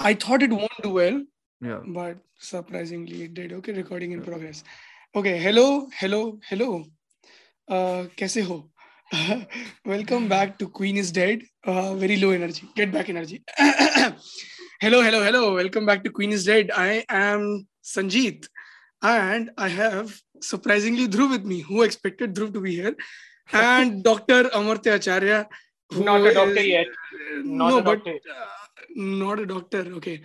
I thought it won't do well, Yeah. but surprisingly it did. Okay, recording in progress. Okay, hello, hello, hello. Uh, kaise ho? Welcome back to Queen is Dead. Uh, very low energy. Get back energy. hello, hello, hello. Welcome back to Queen is Dead. I am Sanjeet, and I have surprisingly Dhruv with me. Who expected Dhruv to be here? And Dr. Amartya Acharya. who Not a doctor is- yet. Not no, a but uh, not a doctor. Okay,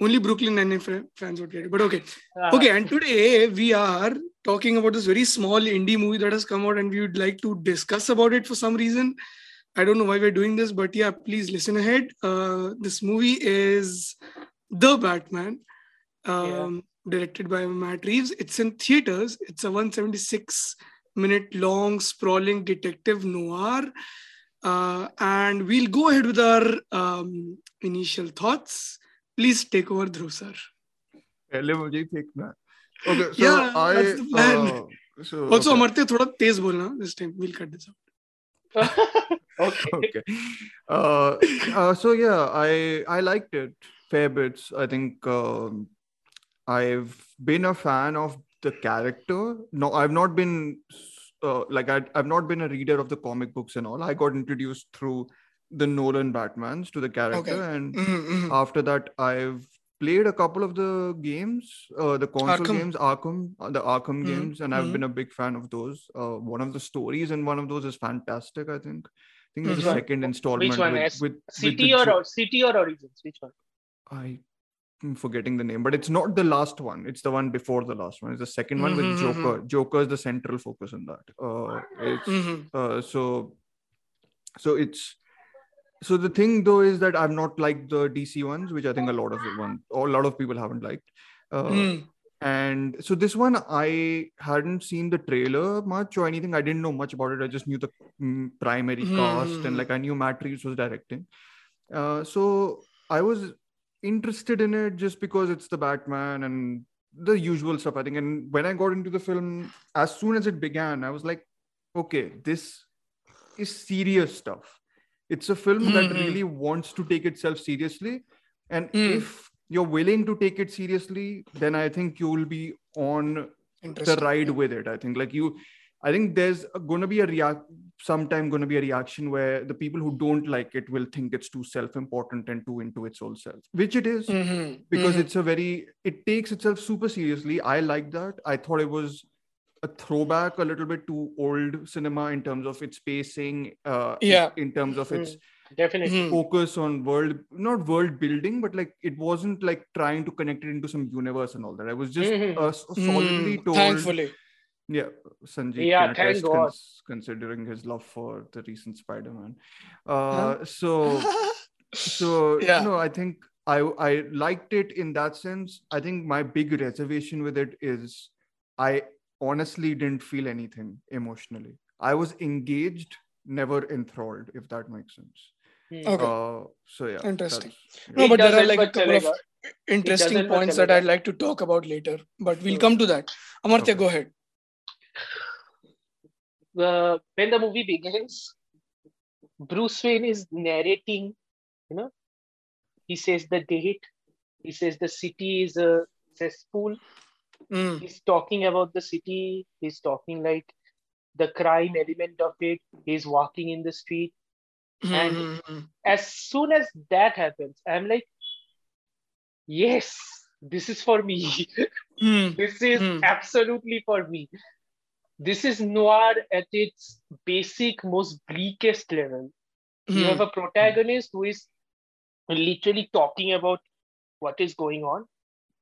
only Brooklyn Nine-Nine fa- fans would get it. But okay, Uh, okay. And today we are talking about this very small indie movie that has come out, and we would like to discuss about it for some reason. I don't know why we're doing this, but yeah, please listen ahead. Uh, this movie is The Batman, um, directed by Matt Reeves. It's in theaters. It's a 176 minute long, sprawling detective noir. Uh, and we'll go ahead with our um, initial thoughts. Please take over, Dhruv sir. Okay, so yeah, I, that's the plan. Uh, so, also, okay. Amartya, thoda tez bolna this time. We'll cut this out. okay. okay. Uh, uh, so yeah, I I liked it fair bits. I think um, I've been a fan of the character. No, I've not been uh, like I, I've not been a reader of the comic books and all. I got introduced through the Nolan Batmans to the character, Okay. and Mhm, mhm. after that, I've played a couple of the games, uh, the console Arkham. games, Arkham, uh, the Arkham Mhm, games, and I've mhm. been a big fan of those. Uh, one of the stories in one of those is fantastic. I think. I think it's Which the one? second installment Which one? with, S- with, with City the or Jo- or City or Origins? Which one? I am forgetting the name, but it's not the last one. It's the one before the last one. It's the second one Mhm, with Joker. Joker is the central focus in that. Uh, it's Mhm. uh, so so it's so the thing though is that I've not liked the DC ones, which I think a lot of one or a lot of people haven't liked. Uh, Mm. And so this one, I hadn't seen the trailer much or anything. I didn't know much about it. I just knew the mm, primary cast Hmm. and like I knew Matt Reeves was directing. Uh, so I was interested in it just because it's the Batman and the usual stuff. I think. And when I got into the film, as soon as it began, I was like, okay, this is serious stuff. It's a film that Mhm. really wants to take itself seriously. And Mm. if you're willing to take it seriously, then I think you'll be on the ride with it. I think like you, I think there's going to be a react sometime going to be a reaction where the people who don't like it will think it's too self-important and too into its own self, which it is Mhm, because mhm. it's a very it takes itself super seriously. I like that. I thought it was a throwback a little bit to old cinema in terms of its pacing, uh, Yeah. in terms of its Definitely. Mhm. focus on world not world building but like it wasn't like trying to connect it into some universe and all that i was just Mhm. uh, solidly Mm, told Thankfully. Yeah sanjeet Yeah, can thank attest God. cons- considering his love for the recent spider-man uh so so Yeah. no i think i i liked it in that sense i think my big reservation with it is i honestly didn't feel anything emotionally i was engaged never enthralled if that makes sense Hmm. Okay. uh, so yeah Interesting. that's- No, but there are like a couple of interesting points that. I'd like to talk about later, but we'll Sure. come to that. Amartya, Okay. go ahead. Uh, when the movie begins, Bruce Wayne is narrating, you know, he says the date, he says the city is a cesspool, Mm, he's talking about the city, he's talking like the crime element of it, he's walking in the street. And- mhm, mhm. As soon as that happens, I'm like, yes, this is for me. Mm, this is Hmm. absolutely for me. This is noir at its basic, most bleakest level. You have a protagonist who is literally talking about what is going on.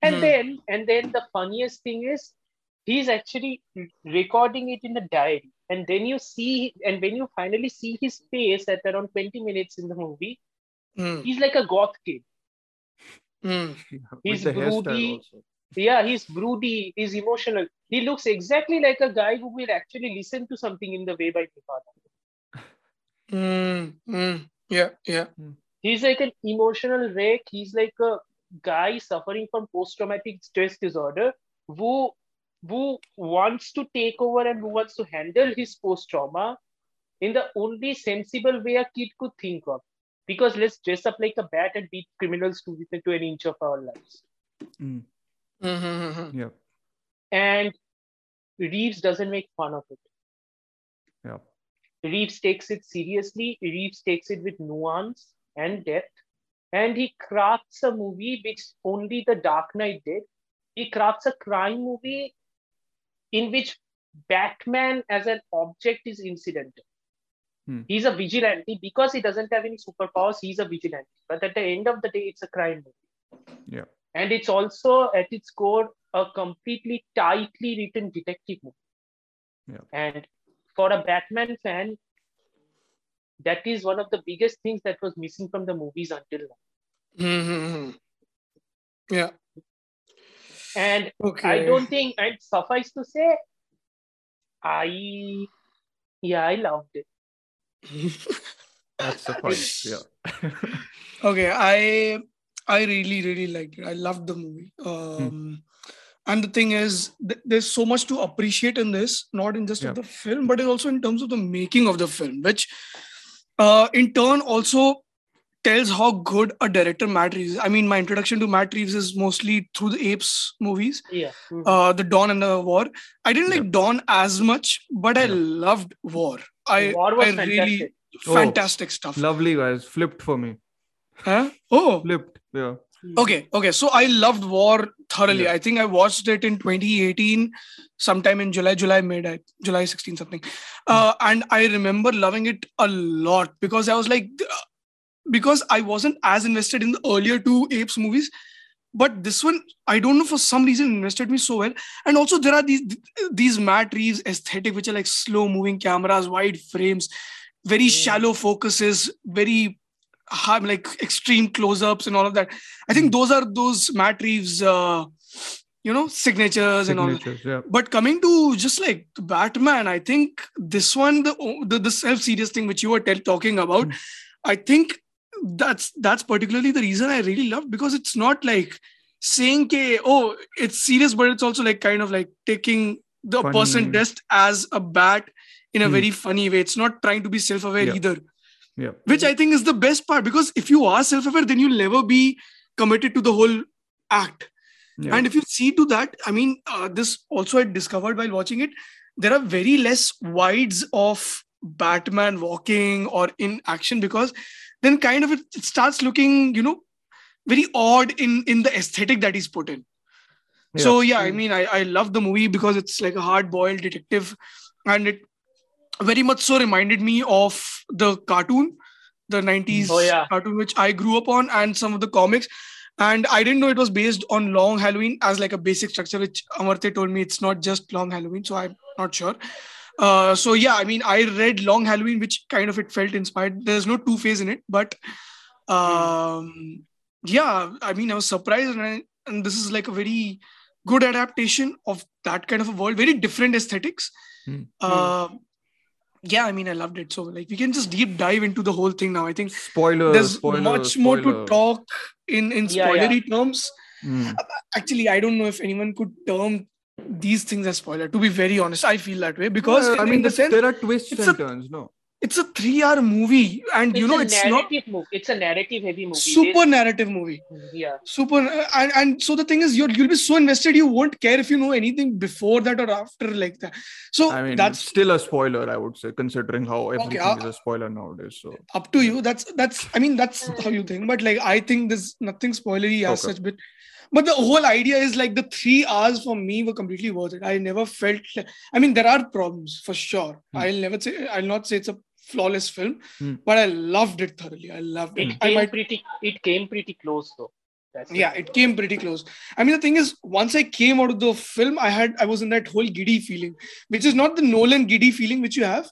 And Hmm. then, and then the funniest thing is he's actually recording it in a diary. And then you see, and when you finally see his face at around 20 minutes in the movie, mm, he's like a goth kid. mm. He's the hairstyle broody. Also. Yeah, he's broody, he's emotional. He looks exactly like a guy who will actually listen to something in the way by my father. Mm, mm. Yeah, yeah. He's like an emotional wreck. He's like a guy suffering from post-traumatic stress disorder who who wants to take over and who wants to handle his post-trauma in the only sensible way a kid could think of. because let's dress up like a bat and beat criminals to within to an inch of our lives. Mm. Mm-hmm. Yeah. And Reeves doesn't make fun of it. Yeah. Reeves takes it seriously. Reeves takes it with nuance and depth. And he crafts a movie which only The Dark Knight did. He crafts a crime movie in which Batman as an object is incidental. Hmm. He's a vigilante because he doesn't have any superpowers. He's a vigilante. But at the end of the day, it's a crime movie. Yeah. And it's also at its core a completely tightly written detective movie. Yeah. And for a Batman fan, that is one of the biggest things that was missing from the movies until now. Mm-hmm. Yeah. And Okay. I don't think, and suffice to say, I, yeah, I loved it. That's the point. Yeah. okay. I I really really liked it. I loved the movie. Um, and the thing is, th- there's so much to appreciate in this, not in just Yeah. of the film, but also in terms of the making of the film, which uh, in turn also tells how good a director Matt Reeves is. I mean, my introduction to Matt Reeves is mostly through the Apes movies, Yeah. Mhm. uh, the Dawn and the War. I didn't like Yeah. Dawn as much, but I Yeah. loved War. I, War was I fantastic. really Oh. fantastic stuff. Lovely guys. Flipped for me. Huh? Oh, Flipped. Yeah. okay okay so i loved war thoroughly Yeah. i think i watched it in 2018 sometime in july july mid july 16 something uh, and i remember loving it a lot because i was like uh, because i wasn't as invested in the earlier two apes movies but this one i don't know for some reason invested me so well and also there are these these matt reeves aesthetic which are like slow moving cameras wide frames very Mm. shallow focuses very hard, like extreme close-ups and all of that i think those are those matt reeves uh, you know signatures and all that Yeah. but coming to just like Batman, I think this one, the the, the self-serious thing which you were tell, talking about, Hmm. I think that's that's particularly the reason I really love because it's not like saying ke, oh it's serious, but it's also like kind of like taking the Funny. person dressed as a bat in a Hmm. very funny way. It's not trying to be self-aware Yeah. either, Yeah. which I think is the best part because if you are self-aware, then you'll never be committed to the whole act. Yeah. And if you see to that, I mean, uh, this also I discovered while watching it, there are very less wides of Batman walking or in action because then kind of it, it starts looking, you know, very odd in in the aesthetic that he's put in. So yeah, I mean, I I love the movie because it's like a hard boiled detective, and it very much so reminded me of the cartoon, the '90s Oh, yeah. cartoon which I grew up on, and some of the comics. And I didn't know it was based on Long Halloween as like a basic structure, which Amartya told me it's not just Long Halloween, so I'm not sure. Uh, so yeah, I mean, I read Long Halloween, which kind of it felt inspired. There's no Two-Face in it, but um, yeah, I mean, I was surprised, and, I, and this is like a very good adaptation of that kind of a world, very different aesthetics. Hmm. Uh, yeah, I mean, I loved it. So like, we can just deep dive into the whole thing now. I think Spoiler. there's spoiler, much more to talk in in Yeah, yeah. terms. Mm. Actually, I don't know if anyone could term these things as spoiler. To be very honest, I feel that way because Yeah, I mean, in the the- sense there are twists and a- turns. No. It's a three-hour movie, and It's you know a it's not narrative movie. It's a narrative heavy movie. super There's- narrative movie. Yeah. super and, and so the thing is you're you'll be so invested you won't care if you know anything before that or after like that so I mean, that's still a spoiler, I would say, considering how everything uh, is a spoiler nowadays. So up to you that's that's i mean that's how you think but like i think there's nothing spoilery as Okay. such but but the whole idea is like the three hours for me were completely worth it i never felt i mean there are problems for sure Hmm. i'll never say i'll not say it's a flawless film Hmm. but i loved it thoroughly i loved it It i came might pretty. It came pretty close though. That's yeah it came pretty close i mean the thing is once i came out of the film i had i was in that whole giddy feeling which is not the nolan giddy feeling which you have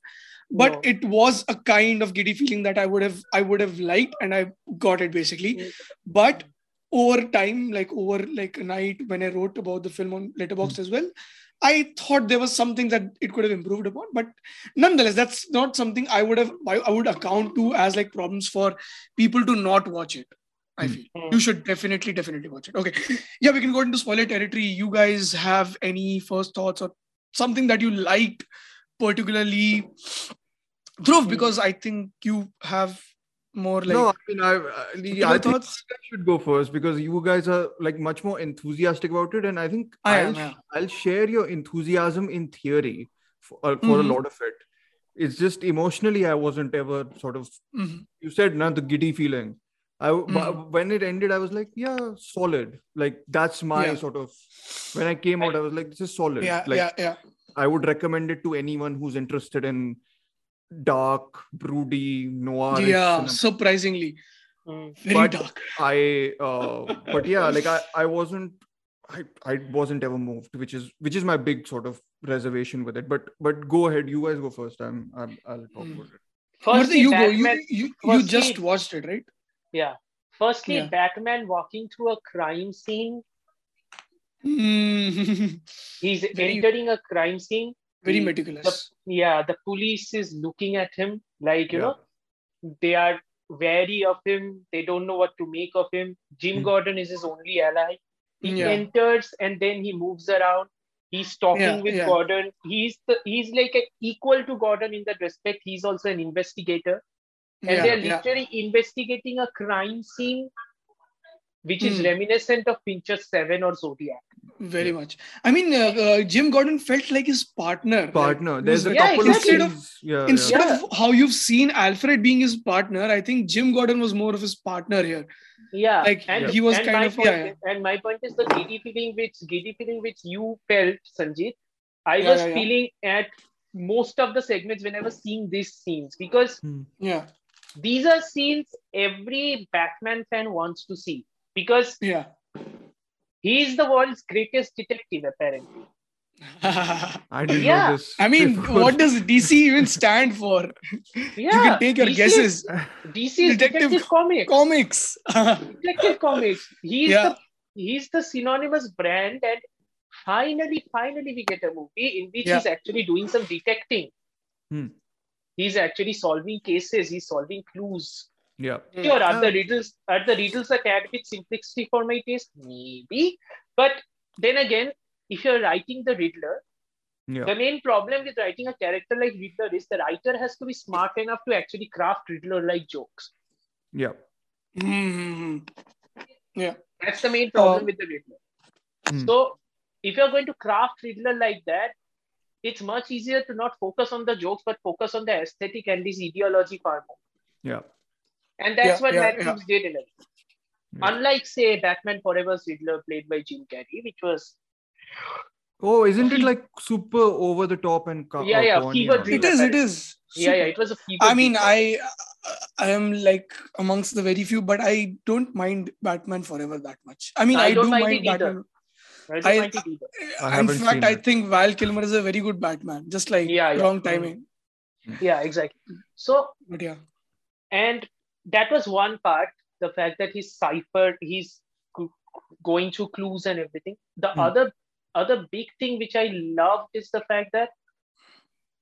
but No. it was a kind of giddy feeling that i would have i would have liked and i got it basically Mm. but over time like over like a night when i wrote about the film on letterboxd as well i thought there was something that it could have improved upon but nonetheless that's not something i would have i, would account to as like problems for people to not watch it i feel. Mm. you should definitely definitely watch it. Okay. Yeah we can go into spoiler territory. You guys have any first thoughts or something that you liked particularly? Dhruv, because i think you have more like no, I mean, I, I, your I think thoughts? I should go first because you guys are like much more enthusiastic about it, and I think I I'll, am, yeah. I'll share your enthusiasm in theory for, uh, for Mhm. a lot of it. It's just emotionally, I wasn't ever sort of. Mhm. You said not the giddy feeling. I, Mhm. when it ended, I was like, yeah, solid. Like that's my Yeah. sort of. When I came out, I was like, this is solid. Yeah, like yeah, yeah. I would recommend it to anyone who's interested in dark, broody, noir. Yeah, surprisingly. Mm. Very But- dark. I uh but yeah, like I I wasn't I I wasn't ever moved, which is which is my big sort of reservation with it. But but go ahead, you guys go first. I'm, I'm I'll talk Hmm. about it. Martha, Firstly, you go. You, Batman, you, you just watched it, right? yeah. Firstly, Yeah. Batman walking through a crime scene. Mm. He's Very- entering a crime scene. Very The- meticulous. Yeah, the police is looking at him like you Yeah. know they are wary of him. They don't know what to make of him. Jim Hmm. Gordon is his only ally. He Yeah. enters and then he moves around. He's talking Yeah, with yeah. Gordon. He's the he's like a, equal to Gordon in that respect. He's also an investigator, and Yeah, they're yeah. literally investigating a crime scene, which is Hmm. reminiscent of Fincher's Seven or Zodiac. Very much. I mean, uh, uh, Jim Gordon felt like his partner. Partner. he There's a Yeah, couple instead of of scenes. Yeah, instead yeah. Yeah. of how you've seen Alfred being his partner, I think Jim Gordon was more of his partner here. Yeah, Like, and he was and kind my of- point yeah, is- and my point is the giddy feeling which giddy feeling which you felt, Sanjeet. I Yeah, was yeah, yeah. feeling at most of the segments when I was seeing these scenes because Yeah, these are scenes every Batman fan wants to see because yeah. He is the world's greatest detective apparently. I didn't Yeah. know this. I mean, before. what does DC even stand for? Yeah, you can take your DC is- guesses. DC is Detective detective, comics. Comics. detective comics. He's Yeah. the he's the synonymous brand, and finally, finally, we get a movie in which Yeah. he's actually doing some detecting. Hmm. He's actually solving cases. He's solving clues. Yeah. Sure, are the Ah. riddles are the riddles a tad bit simplistic for my taste? Maybe, but then again, if you're writing the Riddler, Yeah. the main problem with writing a character like Riddler is the writer has to be smart enough to actually craft Riddler-like jokes. Yeah. Mhm. That's the main problem Um, with the Riddler. Hmm. So if you're going to craft Riddler like that, it's much easier to not focus on the jokes, but focus on the aesthetic and this ideology far more. Yeah. And that's Yeah, what yeah, Matt yeah. Reeves did in it. Yeah. Unlike, say, Batman Forever's Riddler played by Jim Carrey, which was Oh, isn't it like super over the top and ca- Yeah, uh, yeah, corny fever dream. It is. It is. yeah, yeah, it was a fever. I mean, dream. I I am like amongst the very few, but I don't mind Batman Forever that much. I mean, I I, don't do mind mind it either. Batman. I don't I- mind either. I In haven't fact, seen I think Val Kilmer is a very good Batman. Just like Yeah, yeah. wrong timing. Yeah, exactly. So But yeah, and that was one part the fact that he's ciphered he's going through clues and everything the Hmm. other other big thing which i loved is the fact that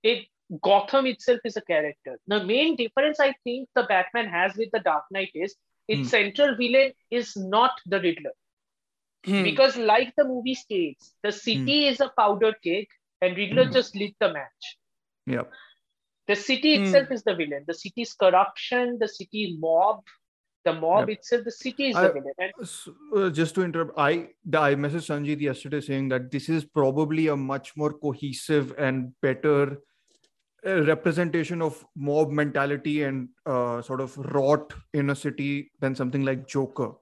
it gotham itself is a character the main difference i think the batman has with the dark knight is its Hmm. central villain is not the riddler Hmm. because like the movie states the city is a powder cake and riddler Hmm. just lit the match Yeah. The city Hmm. itself is the villain. The city's corruption, the city mob, the mob Yep. itself, the city is I- the villain. And So, uh, just to interrupt, I the- I messaged Sanjeet yesterday saying that this is probably a much more cohesive and better uh, representation of mob mentality and uh, sort of rot in a city than something like Joker,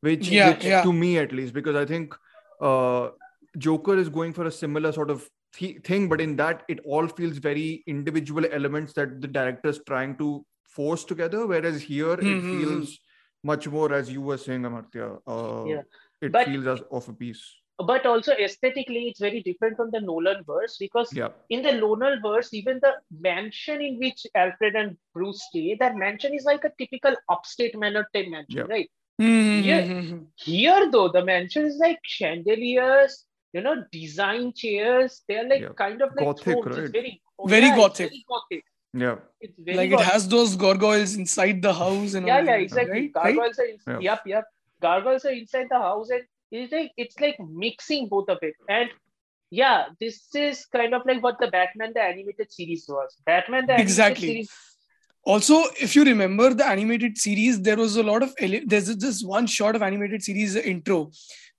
which, Yeah, which yeah. to me at least, because I think uh, Joker is going for a similar sort of th- thing, but in that it all feels very individual elements that the director is trying to force together, whereas here it Mhm. feels much more as you were saying, Amartya. Uh, Yeah. It But- feels as of a piece. but also aesthetically, it's very different from the Nolan verse because Yeah. in the Nolan verse, even the mansion in which Alfred and Bruce stay, that mansion is like a typical upstate manor type mansion, Yeah. right? Hmm, Yeah. hmm, hmm, hmm. Here, though, the mansion is like chandeliers, you know, design chairs. They're like Yeah. kind of like Gothic, thrones. It's right? very oh, Very yeah, it's gothic. Very gothic. Yeah. It's very like it has those gargoyles inside the house and yeah all yeah that, exactly right? Right? gargoyles are in, Yeah. yep yep gargoyles are inside the house and it's like it's like mixing both of it and yeah this is kind of like what the batman the animated series was batman the animated Exactly. series also if you remember the animated series there was a lot of ele- there's this one shot of animated series intro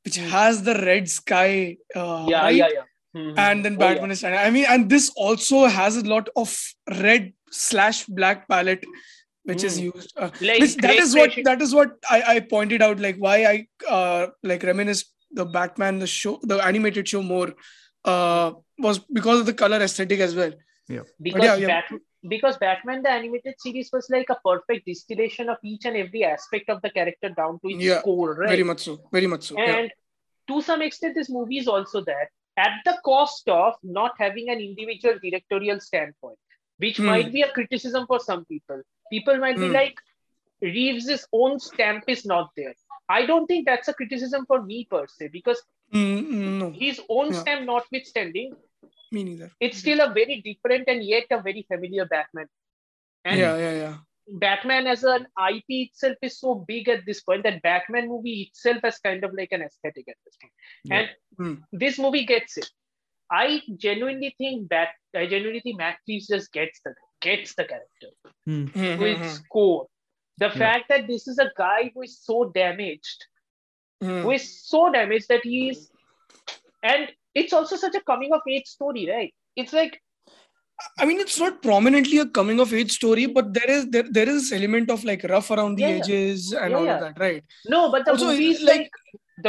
which has the red sky uh, yeah, right? yeah, yeah. Mhm. and then Oh, batman yeah. is standing i mean and this also has a lot of red slash black palette which is Hmm. used uh, Like which, that great is what that is what I, I pointed out like why i uh like reminisce the batman the show the animated show more uh was because of the color aesthetic as well because yeah, yeah. Bat- because Batman the animated series was like a perfect distillation of each and every aspect of the character down to its Yeah, core, right? very much so very much so yeah. and to some extent, this movie is also that at the cost of not having an individual directorial standpoint, which Hmm. might be a criticism for some people. People might be Hmm. like, Reeves's own stamp is not there. I don't think that's a criticism for me per se, because Mm, mm, no his own Yeah. stamp notwithstanding, me neither it's still a very different and yet a very familiar Batman. And yeah yeah yeah Batman as an IP itself is so big at this point that Batman movie itself has kind of like an aesthetic at this point. Yeah. And Hmm. this movie gets it. I genuinely think that I genuinely think Matt Reeves just gets the gets the character Hmm. Mhm, to its mhm, core. The Yeah. fact that this is a guy who is so damaged, mhm. who is so damaged that he is, and it's also such a coming of age story, right? It's like I mean, it's not prominently a coming of age story, but there is there, there is element of like rough around the Yeah, edges and Yeah, all yeah. of that, right? no, but the Also, movie is like,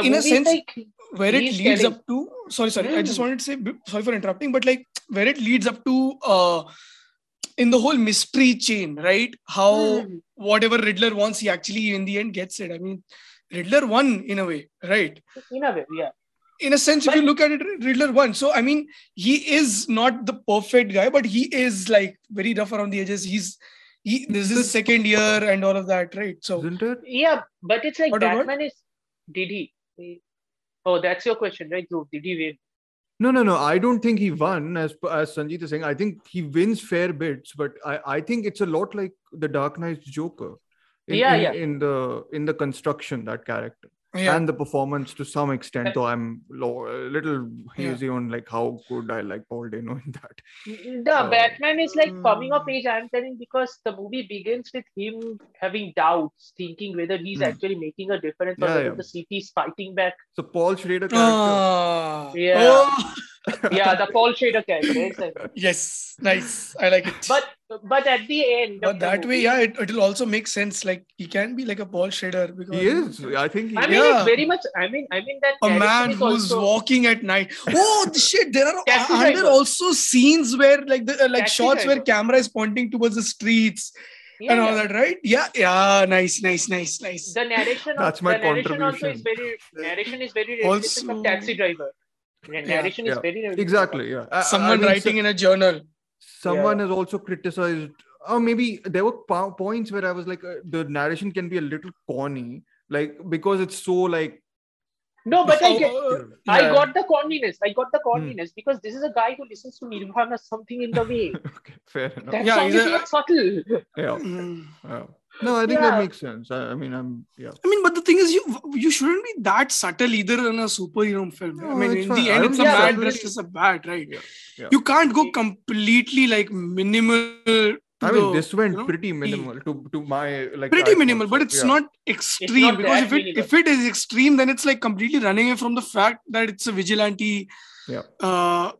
in a sense, like Where it leads telling- up to, sorry, sorry, I just Mm. wanted to say, sorry for interrupting, but like where it leads up to, uh, in the whole mystery chain, right? How Hmm. whatever Riddler wants, he actually in the end gets it. I mean, Riddler won in a way, right? in a way, yeah. In a sense, if you look at it, Riddler won. So I mean, he is not the perfect guy, but he is like very rough around the edges. He's he. This is his second year and all of that, right? So Isn't it? Yeah, but it's like What about- Batman is. Did he? Oh, that's your question, right? Dhruv? Did he win? No, no, no. I don't think he won, as as Sanjeet is saying. I think he wins fair bits, but I, I think it's a lot like the Dark Knight's Joker. In, Yeah, in, yeah. in the in the construction that character yeah, and the performance to some extent. Though I'm low, a little Yeah. hazy on like how good I like Paul Dano in that. The Oh. Batman is like coming of Mm. age. I'm telling because the movie begins with him having doubts, thinking whether he's Hmm. actually making a difference or Yeah, whether yeah. the city is fighting back. So Paul Schrader character. Ah, Yeah. oh, Yeah, the Paul Schrader character. yes, nice. I like it. But but at the end, but of the that way, yeah, it, it'll also make sense. Like he can be like a Paul Schrader because he is. I think he I mean, Yeah. it's very much. I mean, I mean that a man who's also, walking at night. Oh shit! There are Taxi are there also scenes where like the uh, like Taxi shots where camera is pointing towards the streets Yeah, and all yeah. that, right? Yeah, yeah, nice, nice, nice, nice. the narration That's of, my the narration also is very narration is very reminiscent Also- of taxi driver the narration is yeah. very reminiscent exactly. Yeah. I- I Someone mean, writing in a journal. someone Yeah. has also criticized or maybe there were po- points where i was like uh, the narration can be a little corny like because it's so like no but i Oh, get uh, i got the corniness i got the corniness because this is a guy who listens to nirvana something in the way okay fair enough that Yeah, song is a- not subtle yeah, Mm. Yeah. no i think that makes sense I, I mean i'm yeah I mean, but the thing is, you you shouldn't be that subtle either in a superhero film. I mean, in fine. the end, don't it's a think man dressed as a bat, right? Yeah, yeah. You can't go completely like minimal. I mean the, this went you know, pretty minimal to to my like pretty minimal, but it's yeah. not extreme not because if it minimal. if it is extreme, then it's like completely running away from the fact that it's a vigilante, Yeah. uh,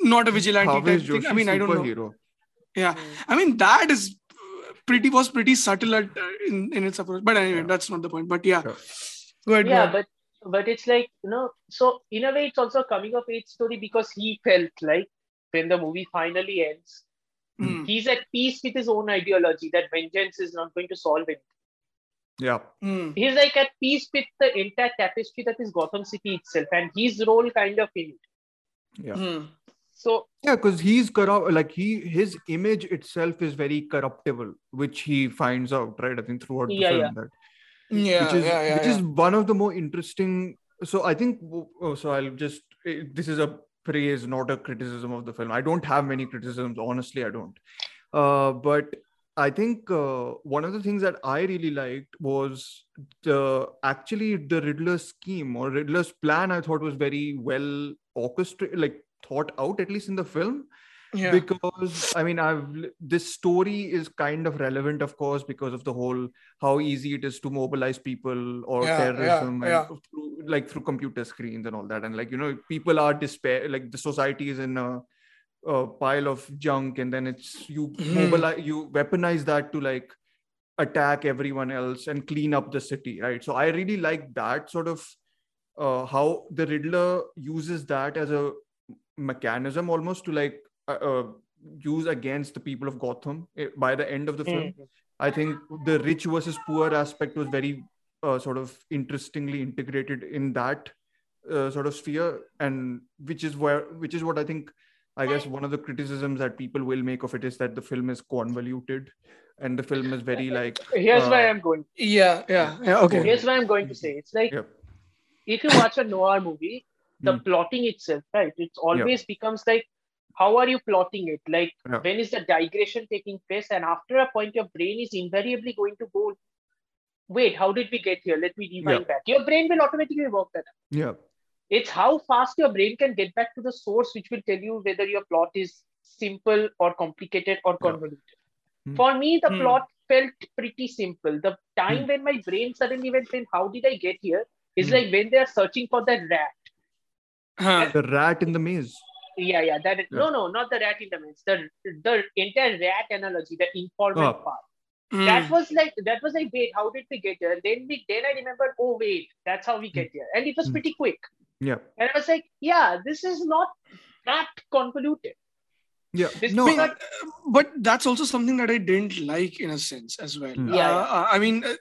not a vigilante Bhavesh type thing. I Joshi, mean, I don't know. superhero. I mean, that is pretty was pretty subtle at, uh, in in its approach. But anyway, Yeah. that's not the point. But yeah, Sure. go ahead. go yeah ahead. but but it's like you know so in a way it's also a coming of age story because he felt like when the movie finally ends Mm, he's at peace with his own ideology that vengeance is not going to solve it yeah mm. he's like at peace with the entire tapestry that is gotham city itself and his role kind of in it yeah Mm. So yeah because he's corrupt like he his image itself is very corruptible which he finds out right i think throughout the Yeah, film yeah. that Yeah, which is yeah, yeah, which yeah. is one of the more interesting so i think oh, so i'll just eh, this is a praise not a criticism of the film i don't have many criticisms honestly i don't uh, but i think uh, one of the things that i really liked was the actually the riddler scheme or riddler's plan i thought was very well orchestrated like thought out at least in the film Yeah. because I mean, I've this story is kind of relevant, of course, because of the whole how easy it is to mobilize people or Yeah, yeah, terrorism, and yeah. through, like through computer screens and all that, and like you know, people are despair, like the society is in a, a pile of junk, and then it's you Mhm. mobilize, you weaponize that to like attack everyone else and clean up the city, right? So I really like that sort of uh, how the Riddler uses that as a mechanism almost to like uh, uh, use against the people of Gotham eh, by the end of the film. Mhm. I think the rich versus poor aspect was very uh, sort of interestingly integrated in that uh, sort of sphere, and which is where which is what I think. I guess one of the criticisms that people will make of it is that the film is convoluted, and the film is very like Here's uh, where I'm going. Yeah, yeah, yeah. Okay. Here's what I'm going to say. It's like Yep. if you watch a noir movie, the Hmm. plotting itself, right? It always becomes like, how are you plotting it? Like, Yeah. when is the digression taking place? And after a point, your brain is invariably going to go, wait, how did we get here? Let me rewind Yeah. back. Your brain will automatically work that out. yeah, It's how fast your brain can get back to the source, which will tell you whether your plot is simple or complicated or convoluted. Hmm. For me, the Hmm. plot felt pretty simple. The time Hmm. when my brain suddenly went, "Then how did I get here? Is Hmm. like when they are searching for that rat. Huh. the rat in the maze. Yeah, yeah. That Yeah. no, no, not the rat in the maze The the entire rat analogy, the informant Oh. part. Hmm. That was like that was like, wait, how did we get here? Then we then I remembered, oh wait, that's how we get here, and it was Hmm. pretty quick. Yeah, And I was like, yeah, this is not that convoluted. Yeah. This no, is but, but that's also something that I didn't like in a sense as well. Hmm. Yeah, Uh, I mean, uh,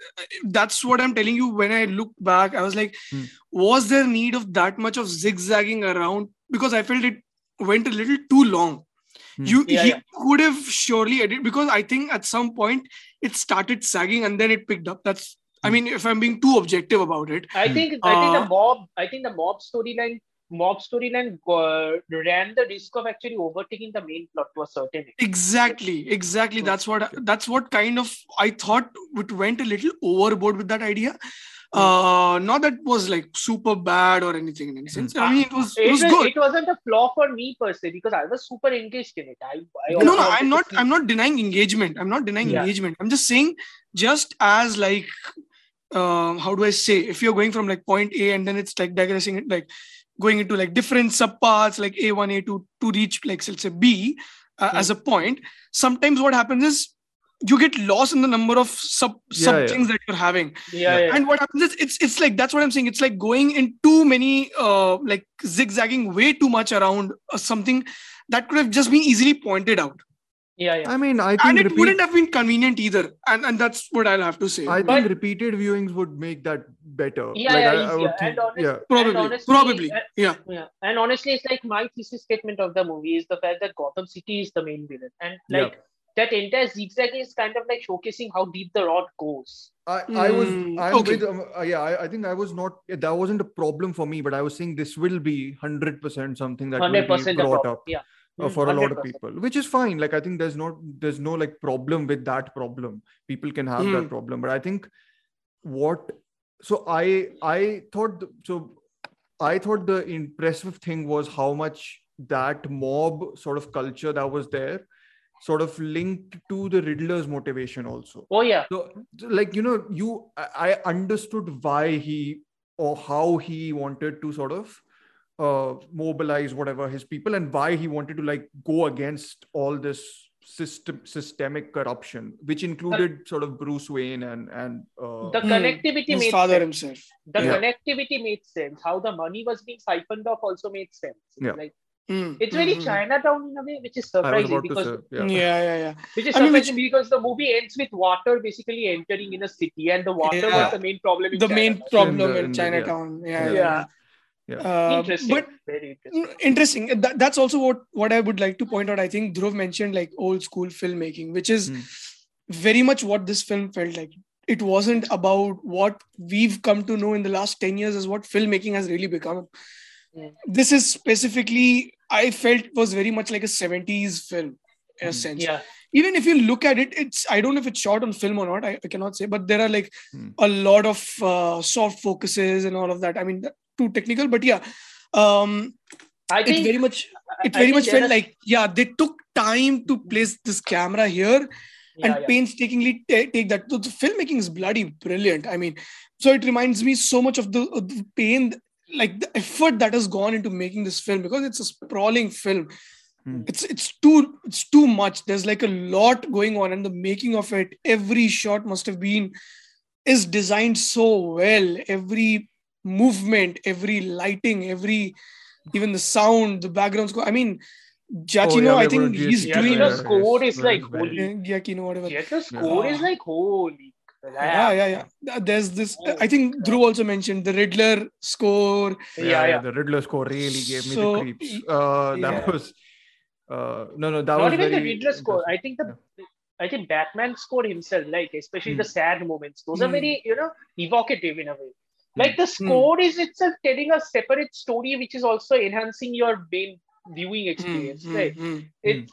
that's what I'm telling you. When I look back, I was like, Hmm. was there need of that much of zigzagging around? Because I felt it went a little too long. Hmm. You Yeah, he yeah. could have surely edited because I think at some point it started sagging and then it picked up. That's I mean, if I'm being too objective about it, I think I think the Uh, mob I think the mob storyline mob storyline uh, ran the risk of actually overtaking the main plot to a certain extent. exactly exactly that's what that's what kind of i thought it went a little overboard with that idea Hmm. uh not that was like super bad or anything in any sense i mean it was it It, was was, good it wasn't a flaw for me per se because I was super engaged in it. I, I no no i'm not see- i'm not denying engagement i'm not denying Yeah. engagement i'm just saying just as like um how do i say if you're going from like point a and then it's like digressing it like going into like different subparts like a1 a2 to reach like let's say b uh, Hmm. as a point sometimes what happens is you get lost in the number of sub Yeah, sub yeah. things that you're having yeah, yeah. and what happens is it's it's like that's what i'm saying it's like going in too many uh like zigzagging way too much around uh, something that could have just been easily pointed out yeah, yeah. I mean, I think and it repeat- wouldn't have been convenient either and and that's what i'll have to say I think repeated viewings would make that better. Yeah, like, yeah, I, I easier. would And think, honest- yeah, probably honestly, probably uh, yeah Yeah, and honestly, it's like my thesis statement of the movie is the fact that Gotham City is the main villain, and Yeah. like that entire zigzag is kind of like showcasing how deep the rod goes. I, I was, I'm okay. with, um, uh, yeah, I, I think I was not, that wasn't a problem for me, but I was saying this will be 100% something that will Hundred be percent the brought up Yeah, uh, for a lot of people, which is fine. Like, I think there's no, there's no like problem with that problem. People can have that Hmm. problem, but I think what, so I, I thought, so I thought the impressive thing was how much that mob sort of culture that was there sort of linked to the Riddler's motivation also. Oh yeah, So, like you know, you I understood why he or how he wanted to sort of uh, mobilize whatever his people and why he wanted to like go against all this system systemic corruption, which included sort of Bruce Wayne and and uh, the Hmm. connectivity his made father sense. himself The Yeah. connectivity made sense. How the money was being siphoned off also made sense. It's Yeah. Like Mm, it's very mm, mm. Chinatown in a way, which is surprising because say, yeah. yeah yeah yeah which is I mean, surprising because the movie ends with water basically entering in a city, and the water Yeah. was the main problem. In the main problem In the- in, in the- yeah. chinatown yeah Yeah. Yeah, Yeah. Uh, interesting, but very interesting. Mm, interesting that, that's also what what i would like to point out i think dhruv mentioned like old school filmmaking which is Hmm. very much what this film felt like it wasn't about what we've come to know in the last 10 years as what filmmaking has really become Hmm. this is specifically i felt was very much like a 70s film in a Hmm. sense Yeah, even if you look at it it's i don't know if it's shot on film or not i, I cannot say but there are like Hmm. a lot of uh, soft focuses and all of that i mean that- too technical but yeah um I it very much it I very much felt is- like yeah they took time to place this camera here yeah, and yeah. painstakingly ta- take that. The, the filmmaking is bloody brilliant. I mean, so it reminds me so much of the, of the pain, like the effort that has gone into making this film because it's a sprawling film. Hmm. It's it's too it's too much. There's like a lot going on, and the making of it, every shot must have been is designed so well. Every movement, every lighting, every even the sound, the background score. I mean, Giacchino, Oh, yeah, I think gonna he's get- doing Giacchino's score yes, is like yes, holy. Giacchino, whatever. Theatre's score is like holy. Yeah, yeah, yeah. There's this. I think Dhruv also mentioned the Riddler score. Yeah, yeah. The Riddler score really gave me So, the creeps. Uh, yeah. That was. Uh, no, no, that Not was even the very Riddler score. I think the I think Batman score himself, like especially the Hmm. sad moments, those are Hmm. very you know evocative in a way. Hmm. Like the score is itself telling a separate story, which is also enhancing your main viewing experience. Mm, Right? It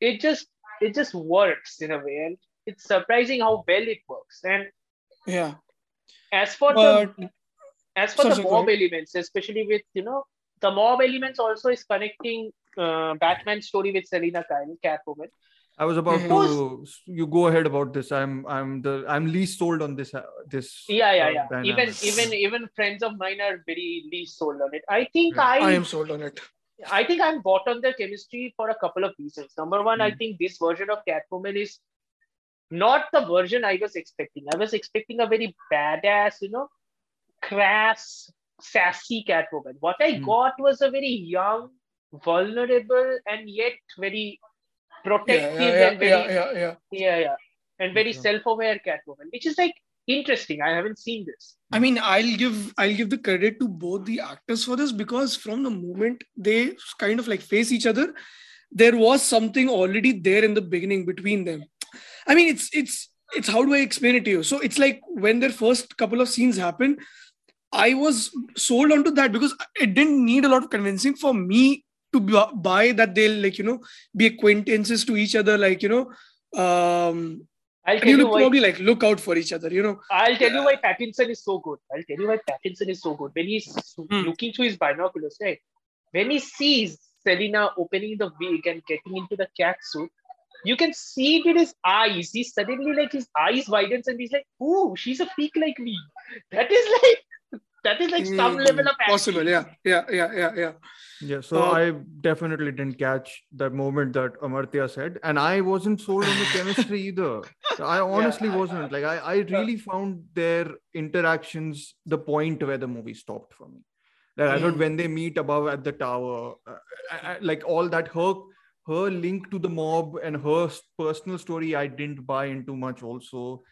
it just it just works in a way, and it's surprising how well it works. And Yeah, as for but the as for Sorry, the mob elements, especially with you know the mob elements, also is connecting uh, Batman's story with Selina Kyle, Catwoman. I was about Mhm. to. You go ahead about this. I'm. I'm the. I'm least sold on this. Uh, this. Yeah, yeah, uh, yeah. Even dynamic. even even friends of mine are very least sold on it. I think Yeah. I I am sold on it. I think I'm bought on their chemistry for a couple of reasons. Number one, I Hmm. think this version of Catwoman is not the version I was expecting. I was expecting a very badass, you know, crass, sassy Catwoman. What I Hmm. got was a very young, vulnerable, and yet very Yeah, protective yeah, yeah, and very yeah, yeah, yeah. and very self-aware Catwoman, which is like interesting. I haven't seen this. I mean, I'll give I'll give the credit to both the actors for this because from the moment they kind of like face each other, there was something already there in the beginning between them. I mean, it's it's it's how do I explain it to you? So it's like when their first couple of scenes happen, I was sold onto that because it didn't need a lot of convincing for me to buy that they'll like you know be acquaintances to each other, like you know, um, I'll tell you you'll why. probably like look out for each other, you know. I'll tell you why Pattinson is so good. I'll tell you why Pattinson is so good. When he's Hmm. looking through his binoculars, right? When he sees Selina opening the wig and getting into the cat suit, you can see it in his eyes. He's suddenly like his eyes widens and he's like, "Ooh, she's a freak like me." That is like that is like some Mm, level of possible yeah yeah yeah yeah yeah Yeah, so Uh, I definitely didn't catch that moment that Amartya said, and I wasn't sold on the chemistry either. I honestly wasn't. Like, I, I really found their interactions the point where the movie stopped for me. Like, I thought Mm. when they meet above at the tower, uh, I, I, like all that her her link to the mob and her personal story, I didn't buy into much. Also,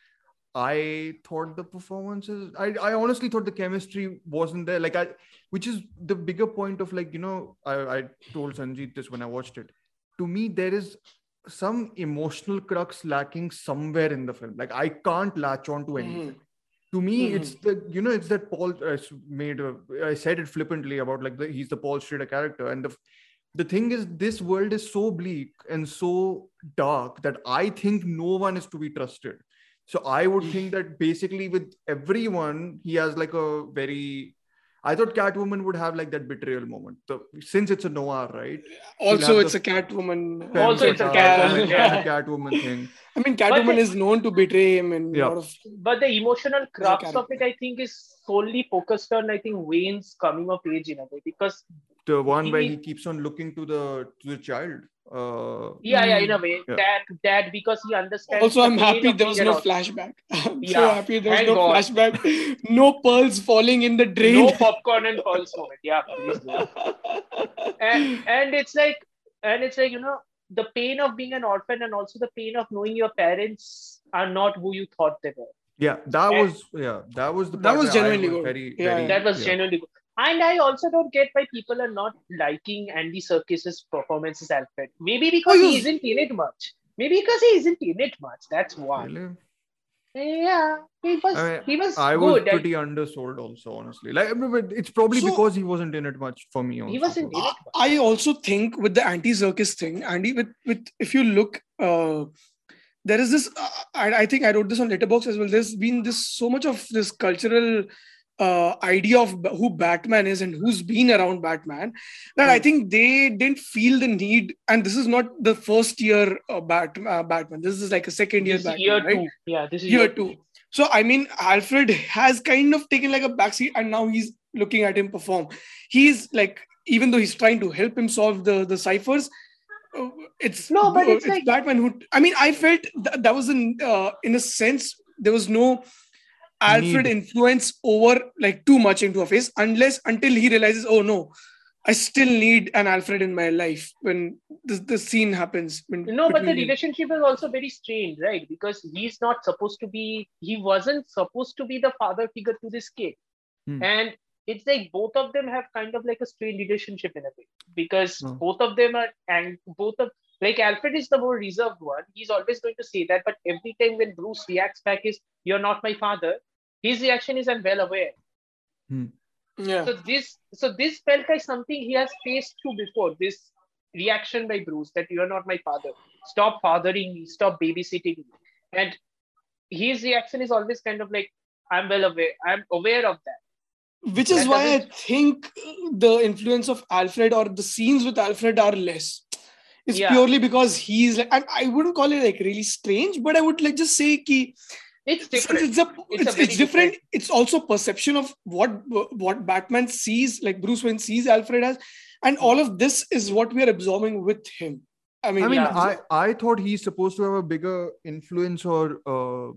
I thought the performances. I, I honestly thought the chemistry wasn't there. Like I, which is the bigger point of like you know I, I told Sanjeet this when I watched it. To me, there is some emotional crux lacking somewhere in the film. Like I can't latch on to anything. To me, Mhm. it's the you know it's that Paul uh, made. A, I said it flippantly about like the, he's the Paul Schrader character, and the the thing is this world is so bleak and so dark that I think no one is to be trusted. So I would think that basically with everyone, he has like a very. I thought Catwoman would have like that betrayal moment. So since it's a noir, right? also it's a catwoman Also, it's a Femme Catwoman, fatale, yeah. Catwoman thing. i mean catwoman the- is known to betray him in Yeah. a lot of But the emotional crux of it, I think, is solely focused on I think Wayne's coming of age in a way because The one where He- he keeps on looking to the to the child. Uh, yeah, yeah, in a way, Yeah. dad, dad, because he understands. also i'm happy there was no an orphan. flashback i'm so happy there was thank no God. flashback no pearls falling in the drain No popcorn and pulse moment. Yeah, please do. And and it's like and it's like you know the pain of being an orphan and also the pain of knowing your parents are not who you thought they were. yeah, that And- was yeah, that was the That was genuinely good. Very, Yeah, very. That was yeah. genuinely good. And I also don't get why people are not liking Andy Serkis's performance as Alfred. Maybe because Oh, he isn't in it much. Maybe because he isn't in it much. That's one. Really? Yeah, he was. I mean, he was I was good. I- pretty undersold also, honestly. Like, but it's probably So- because he wasn't in it much for me. Also, He wasn't in so- it. I also think with the Andy Serkis thing, Andy, with with if you look, uh, there is this. Uh, I, I think I wrote this on Letterboxd as well. There's been this so much of this cultural uh, idea of who Batman is and who's been around Batman, that I Hmm. think they didn't feel the need. And this is not the first year of Bat, uh, Batman. This is like a second year Batman, year right? two. Yeah, this is Year two. So I mean, Alfred has kind of taken like a backseat, and now he's looking at him perform. He's like, even though he's trying to help him solve the the ciphers, uh, it's No, but uh, it's like- Batman who. I mean, I felt th- that was in uh, in a sense there was no Alfred Need. influence over like too much into a face unless until he realizes, oh no, I still need an Alfred in my life when this the scene happens. when- No, but the between them. relationship is also very strained, right? Because he's not supposed to be, he wasn't supposed to be the father figure to this kid. Hmm. And it's like both of them have kind of like a strained relationship in a way because Hmm. both of them are, and both of, like Alfred is the more reserved one. He's always going to say that, but every time when Bruce reacts back, is, You're not my father, his reaction is, I'm well aware. Hmm. yeah. So this, so this felt like something he has faced through before. This reaction by Bruce that you are not my father. Stop fathering me. Stop babysitting me. And his reaction is always kind of like, I'm well aware. I'm aware of that. which is That why I think the influence of Alfred or the scenes with Alfred are less. It's Yeah. purely because he's like, and I wouldn't call it like really strange, but I would like just say ki, It's since different. it's a, It's a it's, very it's different. different- It's also perception of what what Batman sees, like Bruce Wayne sees Alfred as, and all of this is what we are absorbing with him. I mean, I mean, Yeah. I, I thought he's supposed to have a bigger influence or uh,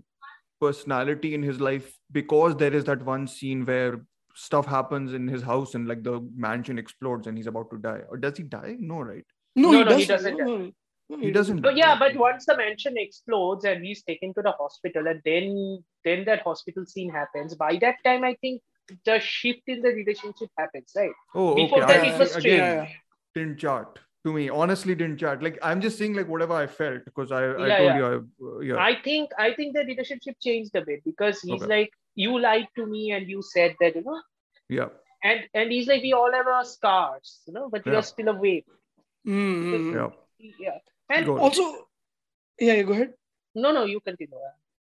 personality in his life because there is that one scene where stuff happens in his house and like the mansion explodes and he's about to die. Or does he die? No, right? no, No, he, no, doesn't. he doesn't. No, no, no, He doesn't. But yeah, but once the mansion explodes and he's taken to the hospital, and then then that hospital scene happens. By that time, I think the shift in the relationship happens, right? Oh, Before okay. that, I, it was see, strange. again, Yeah, yeah. didn't chart to me. Honestly, didn't chart. Like I'm just saying like whatever I felt because I, I Yeah, told yeah. you I, uh, yeah. I think I think the relationship changed a bit because he's Okay. like, you lied to me and you said that, you know, yeah. and and he's like, we all have our scars, you know, but Yeah. you're still awake. Mm-hmm. Yeah. Yeah. And Go on. Also, yeah, yeah, go ahead. no, no, you continue.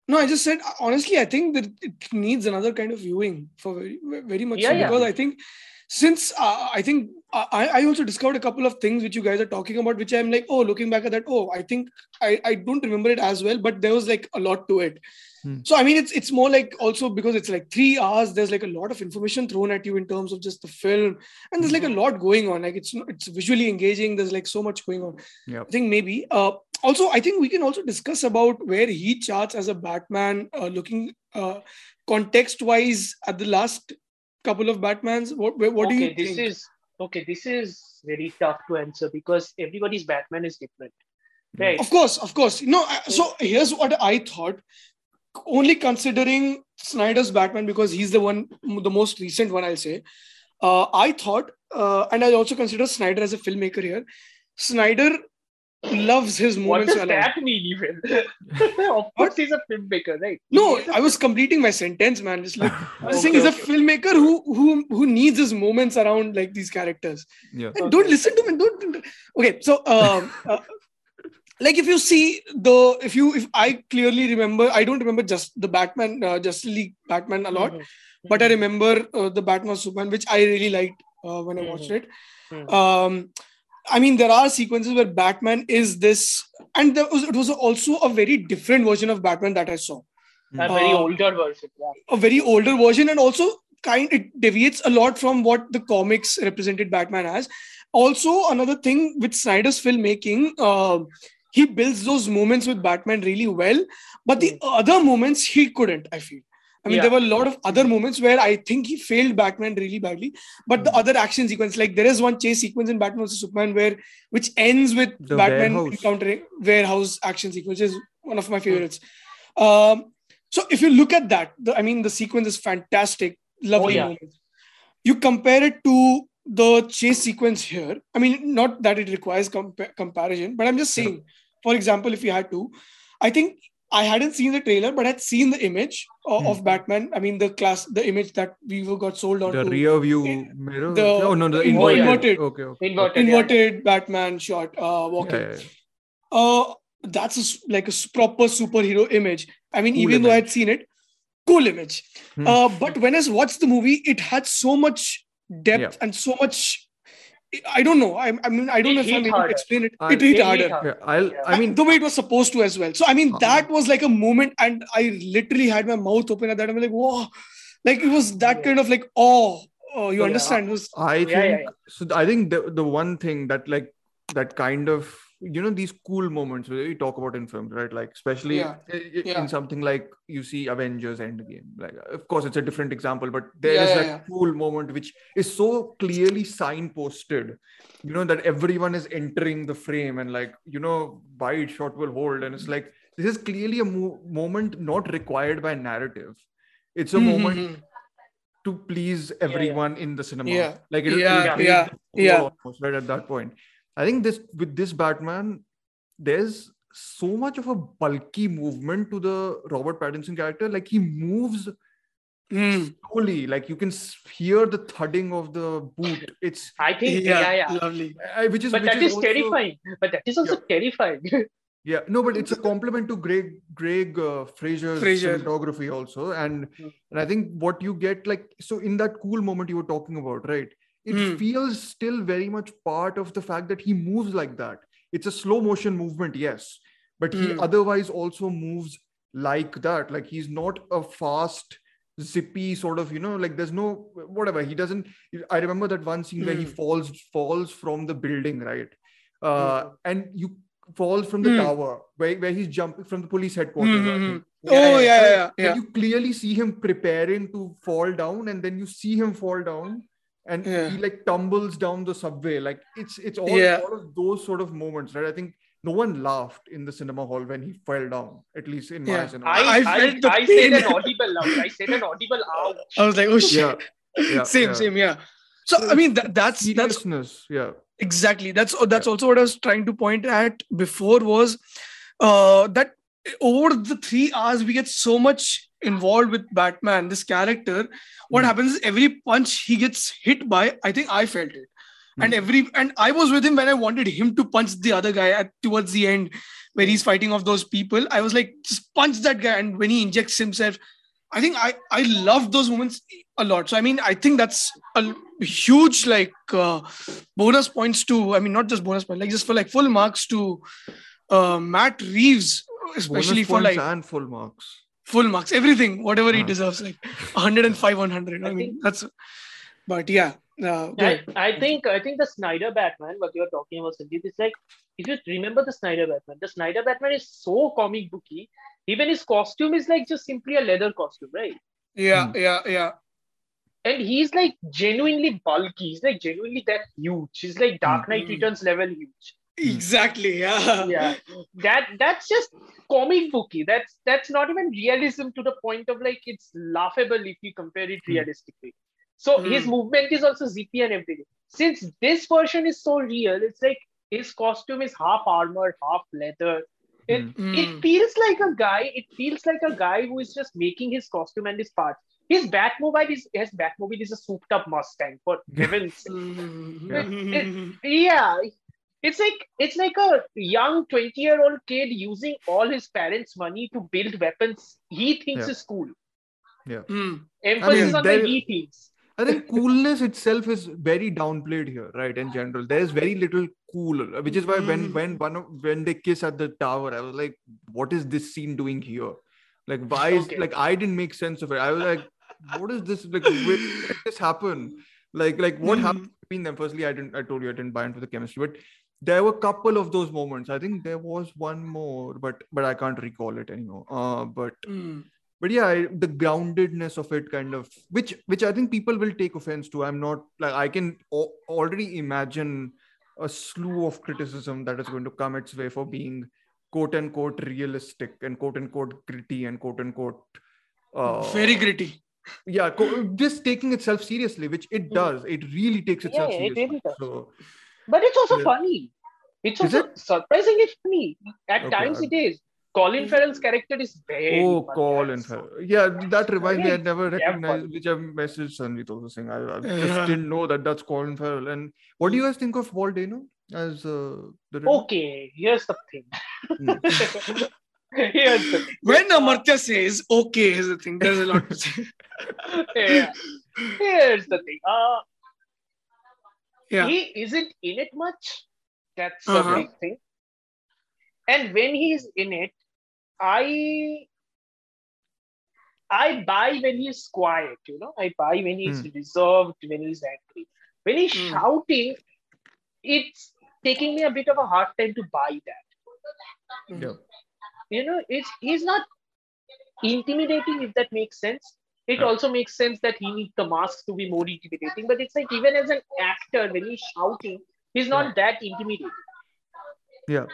No, I just said honestly, I think that it needs another kind of viewing for very, very much Yeah, so yeah. because I think since uh, I think I, I also discovered a couple of things which you guys are talking about, which I'm like, oh, looking back at that, oh, I think I, I don't remember it as well, but there was like a lot to it. Hmm. So I mean, it's it's more like also because it's like three hours. There's like a lot of information thrown at you in terms of just the film, and there's like a lot going on. Like it's it's visually engaging. There's like so much going on. Yeah. I think maybe. Uh, also, I think we can also discuss about where he charts as a Batman, uh, looking uh, context-wise at the last couple of Batmans. What what do you think? okay, this think? is okay, this is very tough to answer because everybody's Batman is different. Right. Of course, of course. No, so here's what I thought. Only considering Snyder's Batman because he's the one, the most recent one, I'll say. Uh, I thought, uh, and I also consider Snyder as a filmmaker here. Snyder loves his What moments. does a that mean even? of course he's a filmmaker, right? No, I was completing my sentence, man. Just like I was Okay, saying, he's a filmmaker who who who needs his moments around like these characters. Yeah. And Okay. don't listen to me. Don't. don't- Okay, so um, uh, like if you see the if you if I clearly remember, I don't remember just the Batman uh, Justice League Batman a lot, Mhm. but I remember uh, the Batman Superman, which I really liked uh, when I watched it. Mhm. Um, I mean, there are sequences where Batman is this, and there was, it was also a very different version of Batman that I saw a very Uh, older version. Yeah. a very older version and also kind it deviates a lot from what the comics represented batman as also another thing with snyder's filmmaking uh, he builds those moments with batman really well but the other moments he couldn't i feel I mean, Yeah. there were a lot of other moments where I think he failed Batman really badly. But the Hmm. other action sequence, like there is one chase sequence in Batman vs Superman where which ends with The Batman warehouse. encountering warehouse action sequence, which is one of my favorites. Um, so if you look at that, the, I mean, the sequence is fantastic, lovely oh, yeah. moments. You compare it to the chase sequence here. I mean, not that it requires compa- comparison, but I'm just saying. For example, if you had to, I think I hadn't seen the trailer, but I'd seen the image of, Hmm. of Batman. I mean, the class, the image that we were got sold on The to rear view in- mirror. the oh no, the inverted- inverted. inverted. Okay, okay. Inverted. yeah. Batman shot uh, walking. Yeah, yeah, yeah. Uh, that's a s like a proper superhero image. I mean, Cool even though. I'd seen it, cool image. Hmm. Uh, but when I watched the movie, it had so much depth Yeah. and so much. I don't know. I, I mean, I don't It know if I'm able to explain it. I- it hit It hit harder. harder. Yeah, I'll. Yeah. I mean, the way it was supposed to as well. So I mean, Uh, that was like a moment, and I literally had my mouth open at that. I'm like, whoa, like it was that Yeah. kind of like, oh, oh you Yeah. understand? It was I Yeah, think yeah, yeah. so. I think the the one thing that like that kind of you know these cool moments where we talk about in films, right? Like especially Yeah. i- i- Yeah. in something like you see Avengers Endgame. Like of course it's a different example, but there is Yeah, yeah, that yeah. cool moment which is so clearly signposted. You know that everyone is entering the frame and like you know wide shot will hold, and it's like this is clearly a mo- moment not required by narrative. It's a moment Mhm. to please everyone in the cinema. Yeah. Like it'll, Yeah, it'll play yeah, yeah. almost right at that point. I think this with this Batman, there's so much of a bulky movement to the Robert Pattinson character. Like he moves Mm. slowly. Like you can hear the thudding of the boot. It's I think Yeah, yeah, yeah. lovely. uh, which is But which that is also- terrifying. But that is also terrifying. Yeah, no, but it's a compliment to Greig Greig uh, Fraser's Fraser. cinematography also, and Hmm. and I think what you get like so in that cool moment you were talking about, right? It Hmm. feels still very much part of the fact that he moves like that. It's a slow motion movement, yes, but he Hmm. otherwise also moves like that. Like he's not a fast, zippy sort of, you know, like there's no whatever. He doesn't. I remember that one scene where he Hmm. falls falls from the building, right? Uh, and you falls from the Hmm. tower where, where he's jumping from the police headquarters. Mhm. think. Oh yeah, yeah, yeah. And yeah. you clearly see him preparing to fall down, and then you see him fall down, and Yeah. he like tumbles down the subway. Like it's it's all, Yeah. all of those sort of moments, right? I think no one laughed in the cinema hall when he fell down, at least in my Yeah. cinema. I, I I, felt the I said pain. an audible ouch. I said an audible ouch. I was like, oh shit. yeah, yeah, same, yeah. same, yeah. So I mean, that, that's that's. Yeah, exactly that's that's also what i was trying to point at before was uh that over the three hours we get so much involved with batman this character what Hmm. happens is every punch he gets hit by i think i felt it and Hmm. every and i was with him when i wanted him to punch the other guy at towards the end where he's fighting off those people i was like just punch that guy and when he injects himself i think i i love those moments a lot so i mean i think that's a huge like uh, bonus points to i mean not just bonus points like just for like full marks to uh, matt reeves especially Bonus for like and full marks. Full marks everything whatever he Uh. deserves like 105 100 i, I mean think- that's but yeah uh, I. I think I think the Snyder Batman, what you're talking about, Sanjeet, is like if you remember the Snyder Batman, the Snyder Batman is so comic booky. Even his costume is like just simply a leather costume, right? yeah Hmm. yeah yeah And he's like genuinely bulky. He's like genuinely that huge. He's like Dark Knight Hmm. Returns level huge. Exactly yeah. Yeah. That that's just comic booky. That's that's not even realism to the point of like it's laughable if you compare it Hmm. realistically. So Hmm. his movement is also zippy and everything. Since this version is so real it's like his costume is half armor half leather. It, Hmm. it Mm. feels like a guy it feels like a guy who is just making his costume and his parts. His batmobile is his batmobile is a souped up mustang for heaven's sake. Yeah it's like it's like a young 20 year old kid using all his parents money to build weapons he thinks Yeah. is cool Hmm. emphasis on the there- he thinks I think coolness itself is very downplayed here, right? In general, there is very little cool, which is why when Mm. when one of, when they kiss at the tower, I was like, what is this scene doing here? Like, why is Okay. like I didn't make sense of it. I was like, what is this? Like, where did this happen? Like, like what Mm. happened between them? Firstly, I didn't. I told you I didn't buy into the chemistry, but there were a couple of those moments. I think there was one more, but but I can't recall it anymore. Uh, but Hmm. but yeah I, the groundedness of it kind of which which i think people will take offense to i'm not like i can o- already imagine a slew of criticism that is going to come its way for being quote unquote realistic and quote unquote gritty and quote unquote uh, very gritty yeah co- just taking itself seriously which it Mm. does it really takes itself Yeah, it seriously really does. so but it's also Yeah. funny it's Is also surprisingly funny at Okay, times I- it is colin farrell's character is very Oh, funny. Colin Farrell. Yeah, that reminds me. I never recognized, funny. which I messaged Sanjeet also saying. I, I just Yeah. didn't know that that's Colin Farrell. And what do you guys think of Paul Dano as uh, the Riddler? okay here's the thing Hmm. Here's the thing. When Amartya says okay, is the thing. There's a lot to say. Yeah. Here's the thing. Uh, Yeah. he isn't in it much. That's Uh-huh. the big thing. And when he's in it, I I buy when he's quiet, you know. I buy when he's reserved, when he's angry. When he's Hmm. shouting, it's taking me a bit of a hard time to buy that. Yeah. You know, it's he's not intimidating, if that makes sense. It Yeah. also makes sense that he needs the mask to be more intimidating, but it's like even as an actor, when he's shouting, he's not that intimidating. Yeah.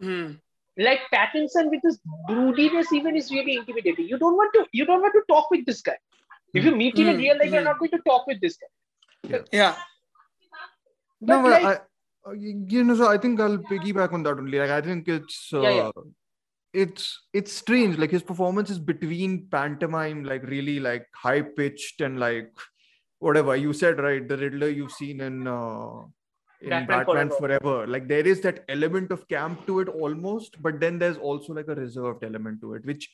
Hmm. Like Pattinson with his broodiness, even is really intimidating. You don't want to, you don't want to talk with this guy. If you meet him in Hmm. real life, you're Hmm. not going to talk with this guy. Yeah. no, But but like, I, uh, you know, so I think I'll piggyback on that only. Like, I think it's, uh, Yeah, yeah. It's, it's strange. Like his performance is between pantomime, like really like high pitched and like whatever you said, right? The Riddler you've seen in, uh, in Batman Batman, Forever. Forever. Like there is that element of camp to it almost, but then there's also like a reserved element to it, which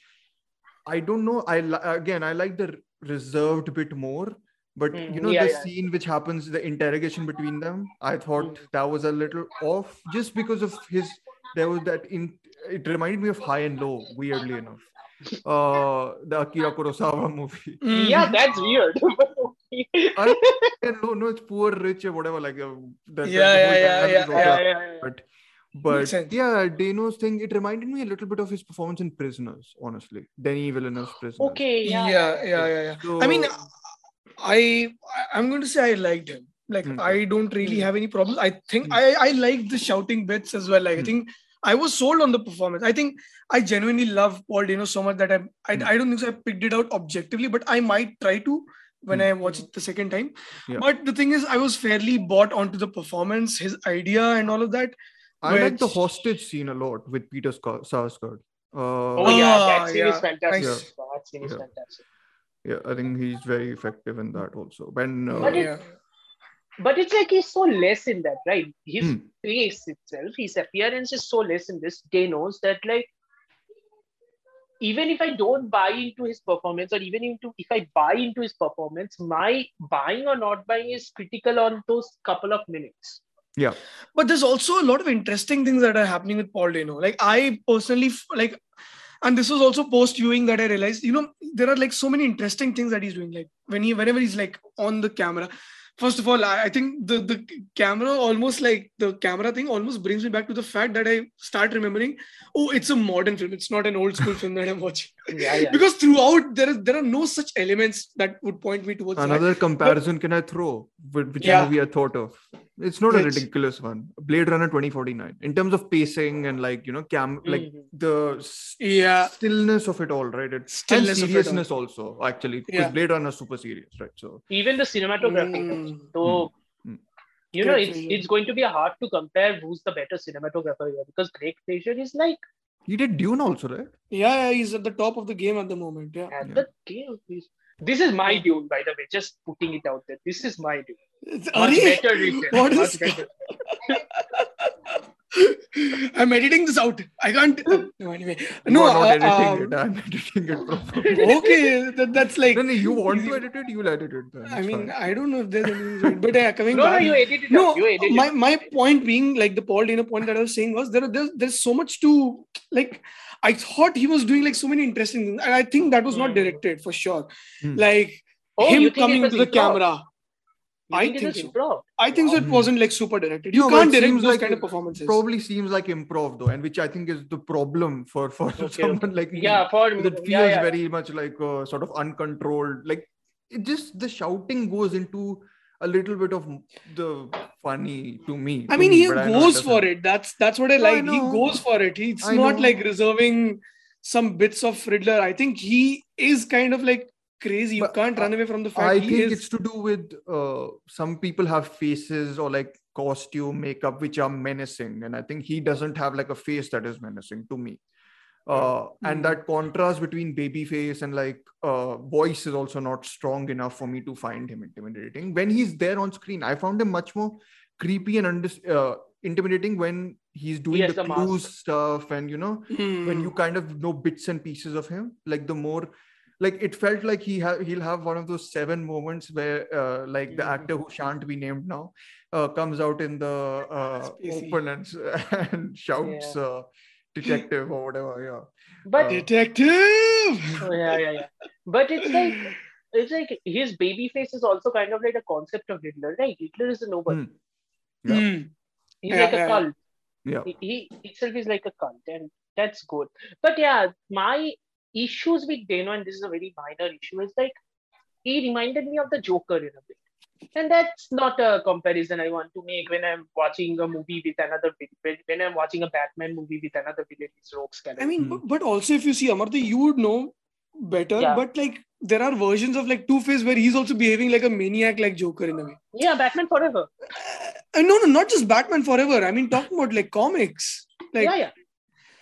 I don't know. I again, I like the reserved bit more. But Mm, you know yeah, the yeah. scene which happens, the interrogation between them. I thought Mm. that was a little off, just because of his. There was that in. It reminded me of High and Low, weirdly enough. Uh, the Akira Kurosawa movie. Hmm. yeah, that's weird. I, no, no, it's poor, rich, or whatever. Like, uh, that, Yeah, that whole yeah, yeah, yeah, yeah, yeah, yeah. But, but yeah, Dano's thing. It reminded me a little bit of his performance in Prisoners. Honestly, Denis Villeneuve's Prisoners. Okay, Yeah, yeah. yeah, yeah, yeah. So, I mean, I I- I'm going to say I liked him. Like Hmm. I don't really have any problems. I think Hmm. I I like the shouting bits as well. Like I Hmm. think I was sold on the performance. I think I genuinely love Paul Dano so much that I I. I don't think so I picked it out objectively, but I might try to when. I watch it the second time. Yeah. But the thing is, I was fairly bought onto the performance, his idea, and all of that. I like the hostage scene a lot with Peter Scar- Sarsgaard. Uh, Oh yeah, Ah, that scene is fantastic. Nice. That scene is Yeah. fantastic. yeah, I think he's very effective in that also. When uh, But it- yeah. But it's like he's so less in that, right? His Hmm. face itself, his appearance is so less in this. Day knows that, like, even if I don't buy into his performance, or even into if I buy into his performance, my buying or not buying is critical on those couple of minutes. Yeah, but there's also a lot of interesting things that are happening with Paul Dano. Like I personally like, and this was also post viewing that I realized. You know, there are like so many interesting things that he's doing. Like when he, whenever he's like on the camera. First of all, I, I think the the camera almost like the camera thing almost brings me back to the fact that I start remembering. Oh, it's a modern film. It's not an old school film that I'm watching. Yeah, yeah. Because throughout there is there are no such elements that would point me towards that. another comparison can I throw? Which Yeah. movie I thought of? It's not a ridiculous one. Blade Runner 2049. In terms of pacing and like you know, cam like Mhm. the s- Yeah. stillness of it all, right? It, Stillness and it all. seriousness also, actually, because Yeah. Blade Runner is super serious, right? So Even the cinematography. Mm. So, Mm. you know, it's it's going to be hard to compare who's the better cinematographer here because Greig Fraser is like he did Dune also, right? Yeah, yeah, he's at the top of the game at the moment. Yeah. at Yeah. the game. This, this is my dune, by the way. Just putting it out there. This is my dune. It's- Much Arey, better written. What much is- better. I'm editing this out. I can't. No, anyway. You No, are not uh, editing um, it. I'm editing it properly. okay, that, that's like. no, no, you want to edit it, you'll edit it. Then. I It's mean, fine. I don't know if there's anything but yeah, coming No, no, you edit it no, out. You edit my, it. my point being like the Paul Dano point that I was saying was there there's, there's so much to like I thought he was doing like so many interesting things and I think that was not Hmm. directed for sure Hmm. like Oh, him coming was to the improv? camera You I think it think was so. improv? I think so it Hmm. wasn't like super directed you No, can't direct seems those like kind of it performances Probably seems like improv though, and which I think is the problem for for Okay, someone okay. like me. Yeah, for Because it feels yeah, yeah. very much like uh, sort of uncontrolled. Like it just the shouting goes into a little bit of the funny to me. I mean, me, he but I know it goes for it. That's that's what I like. he goes for it. He's I not know. like reserving some bits of Riddler. I think he is kind of like crazy. You But can't run away from the fact I think is. it's to do with uh, some people have faces or like costume, makeup, which are menacing, and I think he doesn't have like a face that is menacing to me. Uh, and Hmm. that contrast between baby face and like uh, voice is also not strong enough for me to find him intimidating. When he's there on screen, I found him much more creepy and under, uh, intimidating when he's doing He the the clues stuff and you know when you kind of know bits and pieces of him like the more like it felt like he ha- he'll have one of those seven moments where uh, like the Mhm. actor who shan't be named now uh, comes out in the uh, open and, and shouts uh, detective or whatever yeah But Uh, detective. Oh, yeah, yeah, yeah. But it's like it's like his baby face is also kind of like a concept of Hitler, right? Hitler is a nobody. Hmm. Yeah. Hmm. He's Yeah, like a yeah, yeah. cult. yeah He, he itself is like a cult, and that's good. But yeah, my issues with Dano, and this is a very minor issue, is like he reminded me of the Joker in a bit. And that's not a comparison I want to make when I'm watching a movie with another villain. When I'm watching a Batman movie with another villain, it's Rogue's character. I mean, Hmm. but, but also if you see Amartya, you would know better. Yeah. But like there are versions of like Two Face where he's also behaving like a maniac, like Joker in a way. yeah, Batman Forever. Uh, no, no, not just Batman Forever. I mean, talking about like comics. Like yeah, yeah.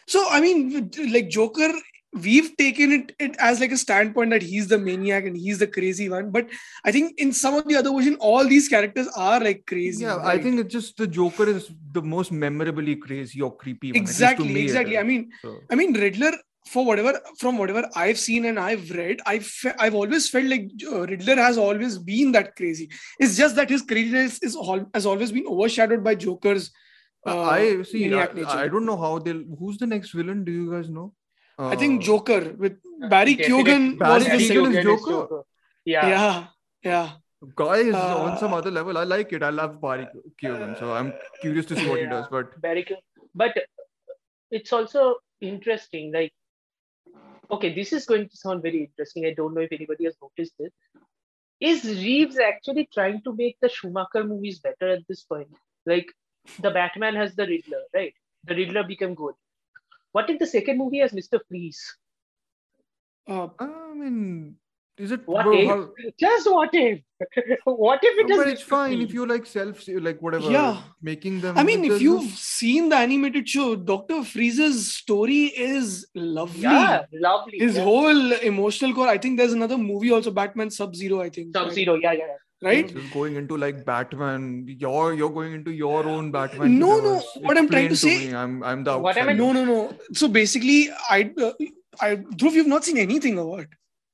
so, I mean, like Joker. We've taken it, it as like a standpoint that he's the maniac and he's the crazy one. But I think in some of the other version, all these characters are like crazy. yeah i think it's just the joker is the most memorably crazy or creepy one, at least to exactly, me exactly. I mean, So- I mean, Riddler, for whatever, from whatever I've seen and I've read, I've, fe- I've always felt like uh, Riddler has always been that crazy. It's just that his craziness is all, has always been overshadowed by Joker's. Uh, I see. I. I don't know how they'll. Who's the next villain? Do you guys know? I think Uh, Joker with Barry Definite- Keoghan Barry was the Keoghan second. is Joker? Yeah. Yeah, yeah. Guy is on some Uh, other level. I like it. I love Barry Keoghan, so I'm curious to see what he does. But Very good. But it's also interesting. Like, okay, this is going to sound very interesting. I don't know if anybody has noticed this. Is Reeves actually trying to make the Schumacher movies better at this point? Like, the Batman has the Riddler, right? The Riddler become good. What if the second movie has Mr. Freeze? Uh, I mean, is it? What bro, if? how- Just what if? what if it No, is but it's Mr. fine if you like self, like whatever. Yeah. Making them. I mean, if you've seen the animated show, Doctor Freeze's story is lovely. Yeah, lovely. His yeah. whole emotional core. I think there's another movie also, Batman Sub Zero. I think. Sub right? Zero, yeah, yeah, yeah. Right? This is going into like Batman. You're you're going into your own Batman. No, no, universe. what I'm trying to Explain say- me. I'm I'm the What am I- outsider. No, no, no. So basically, I, uh, I, Dhruv, you've not seen anything about?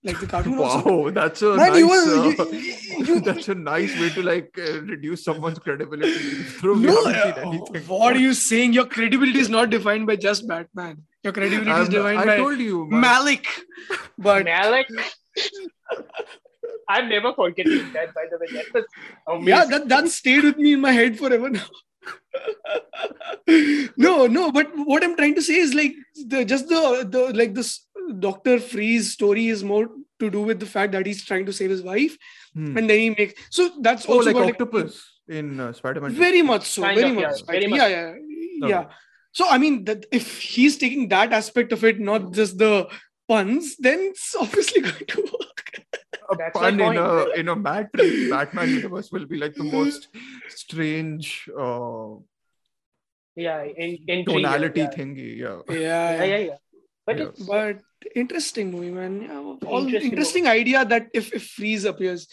Like the cartoon. also? Wow, that's a Man, nice. you were- uh, you- you- that's a nice way to like uh, reduce someone's credibility. Through No, we haven't uh, what are you saying? Your credibility is not defined by just Batman. Your credibility is I'm- defined I by told you, man. Malik. But Malik. I'm never forgetting that, by the way. That was amazing. yeah, that that stayed with me in my head forever now. no, no, but what I'm trying to say is like the just the the like this Doctor Freeze story is more to do with the fact that he's trying to save his wife, Hmm. and then he makes so that's Oh, also like got, octopus in uh, Spider-Man. very much so, Kind very of, much, yeah, very much. yeah, yeah, Okay. yeah. So I mean that if he's taking that aspect of it, not just the puns, then it's obviously going to work. A That's pun in a in a Matrix Batman universe will be like the most strange uh, yeah, in, in tonality yeah. thingy. Yeah. Yeah, Yeah, yeah, yeah. But Yeah. it's but interesting movie man yeah, all Interesting interesting, idea that if, if freeze appears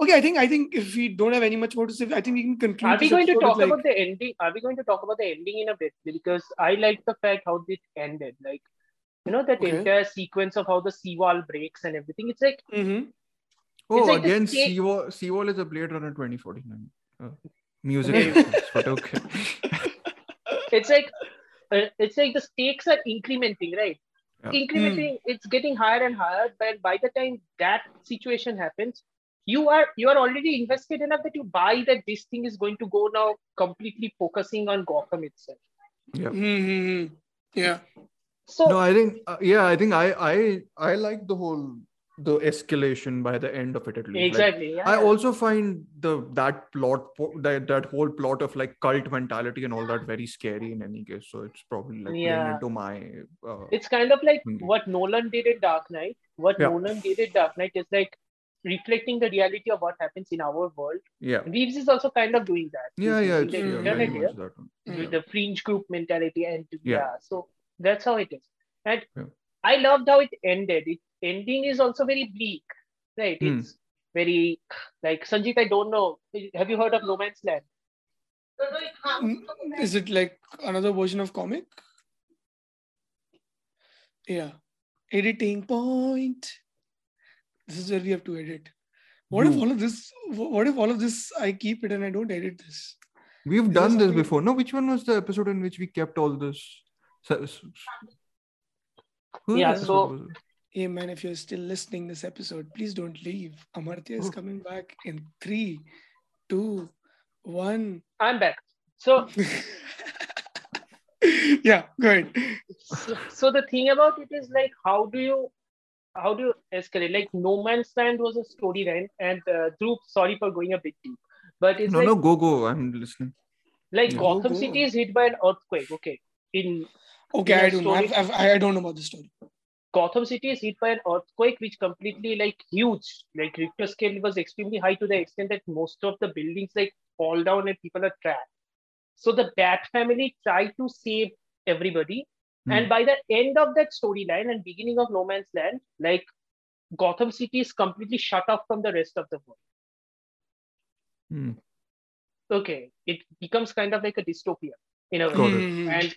okay i think i think if we don't have any much more to say i think we can conclude Are we this going to talk with, about the ending? Are we going to talk about the ending in a bit? Because I like the fact how it ended. Like, you know, that Okay. entire sequence of how the seawall breaks and everything. It's like Mhm. Oh, like again, same- Seawall, Seawall is a Blade Runner 2049. Uh, music, reference, but okay. it's like uh, it's like the stakes are incrementing, right? Yeah. Incrementing, it's getting higher and higher. But by the time that situation happens, you are you are already invested enough that you buy that this thing is going to go now completely focusing on Gotham itself. Yeah. Mhm. yeah So No, I think uh, yeah, I think I I I like the whole the escalation by the end of it at least. Like, exactly, yeah. I also find the that plot that that whole plot of like cult mentality and all that very scary in any case. So it's probably like Yeah. into my. Uh, it's kind of like what Nolan did in Dark Knight. What Yeah. Nolan did in Dark Knight is like reflecting the reality of what happens in our world. yeah, Reeves is also kind of doing that. yeah, He's yeah. It's the yeah, internet very internet much here that one. With the fringe group mentality and yeah. So that's how it is. And. I loved how it ended. It ending is also very bleak, right? Hmm. It's very like Sanjeet. I don't know. Have you heard of No Man's Land? Mm, Is it like another version of comic? Yeah. Editing point. This is where we have to edit. What if all of this? What if all of this I keep it and I don't edit this? We've Is done this something- before. No, which one was the episode in which we kept all this? So- s- Yeah, so- was it? Hey man, if you're still listening this episode, please don't leave. Amartya is Oh. coming back in three, two, one. I'm back. So, yeah, go ahead. so, so the thing about it is like, how do you, how do you escalate? Like, No Man's Land was a story storyline, and uh, Dhruv, sorry for going a bit deep, but it's No, like, no, go, go. I'm listening. like Yeah. Gotham Go, go. City is hit by an earthquake. Okay, in Okay, Yeah, I don't know. I've, I've, I don't know about the story. Gotham City is hit by an earthquake, which completely like huge, like Richter scale was extremely high to the extent that most of the buildings like fall down and people are trapped. So the Bat family tried to save everybody, and by the end of that storyline and beginning of No Man's Land, like Gotham City is completely shut off from the rest of the world. Hmm. Okay, it becomes kind of like a dystopia in a way, and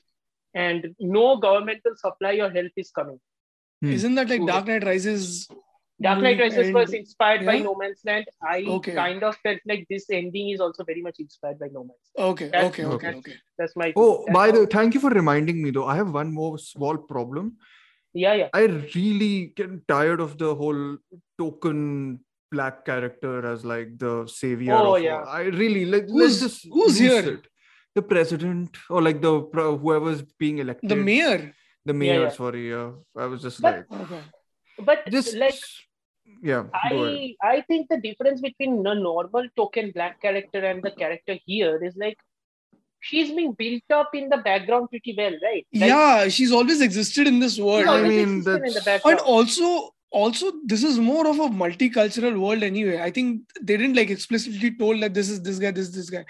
and no governmental supply or help is coming. Hmm. Isn't that like Dark Knight Rises? Dark Knight movie Rises was and- inspired by yeah? No Man's Land. I Okay. kind of felt like this ending is also very much inspired by No Man's Land. Okay, That's- okay, okay, okay. okay. That's my. Oh, that's by how- the thank you for reminding me though. I have one more small problem. yeah, yeah. I really get tired of the whole token black character as like the savior. Oh, of, yeah. I really like. Who's- let's just who's here? it. The president or like the whoever's being elected. The mayor. The mayor. yeah. Sorry, yeah. I was just But- like Okay. But just like yeah. I, I think the difference between a normal token black character and the character here is like she's being built up in the background pretty well, right? Like, yeah, she's always existed in this world. I mean, existed in the background. and also also this is more of a multicultural world anyway i think they didn't like explicitly told that this is this guy this is this guy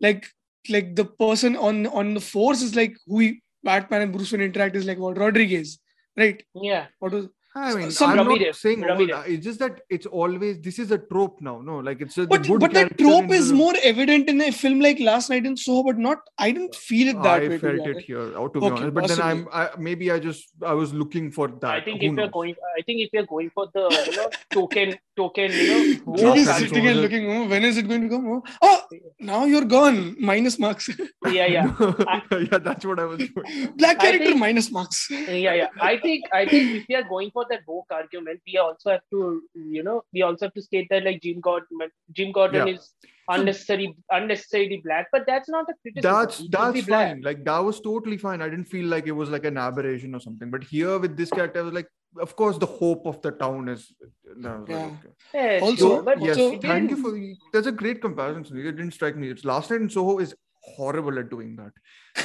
like like the person on on the force is like who he, batman and bruce wayne interact is like what rodriguez right yeah. what was I mean, some I'm not Ramirez, saying all Ramirez. that. It's just that it's always this is a trope now. No, like it's a the but good but that trope is the- more evident in a film like last night in soho but not i didn't feel it that I way to be felt it here, oh, to be honest. But then I'm. I, maybe I just I was looking for that. I think Who if you're going, I think if you're going for the you know token token, you know, Jude is sitting and looking oh, when is it going to come oh, oh now you're gone minus marks yeah, yeah. yeah, that's what I was doing. black character think- minus marks yeah yeah i think i think if we are going for that woke argument we also have to you know we also have to state that like jim gordon jim gordon Yeah. is unnecessary unnecessarily black but that's not a criticism That's He that's be black. fine. Like that was totally fine. I didn't feel like it was like an aberration or something. But here with this character, I was like, of course, the hope of the town is. and I like, Yeah. okay. Yeah, Also- sure, but yes, also- thank you for that's a great comparison. Sunil. It didn't strike me. It's last night in Soho is horrible at doing that.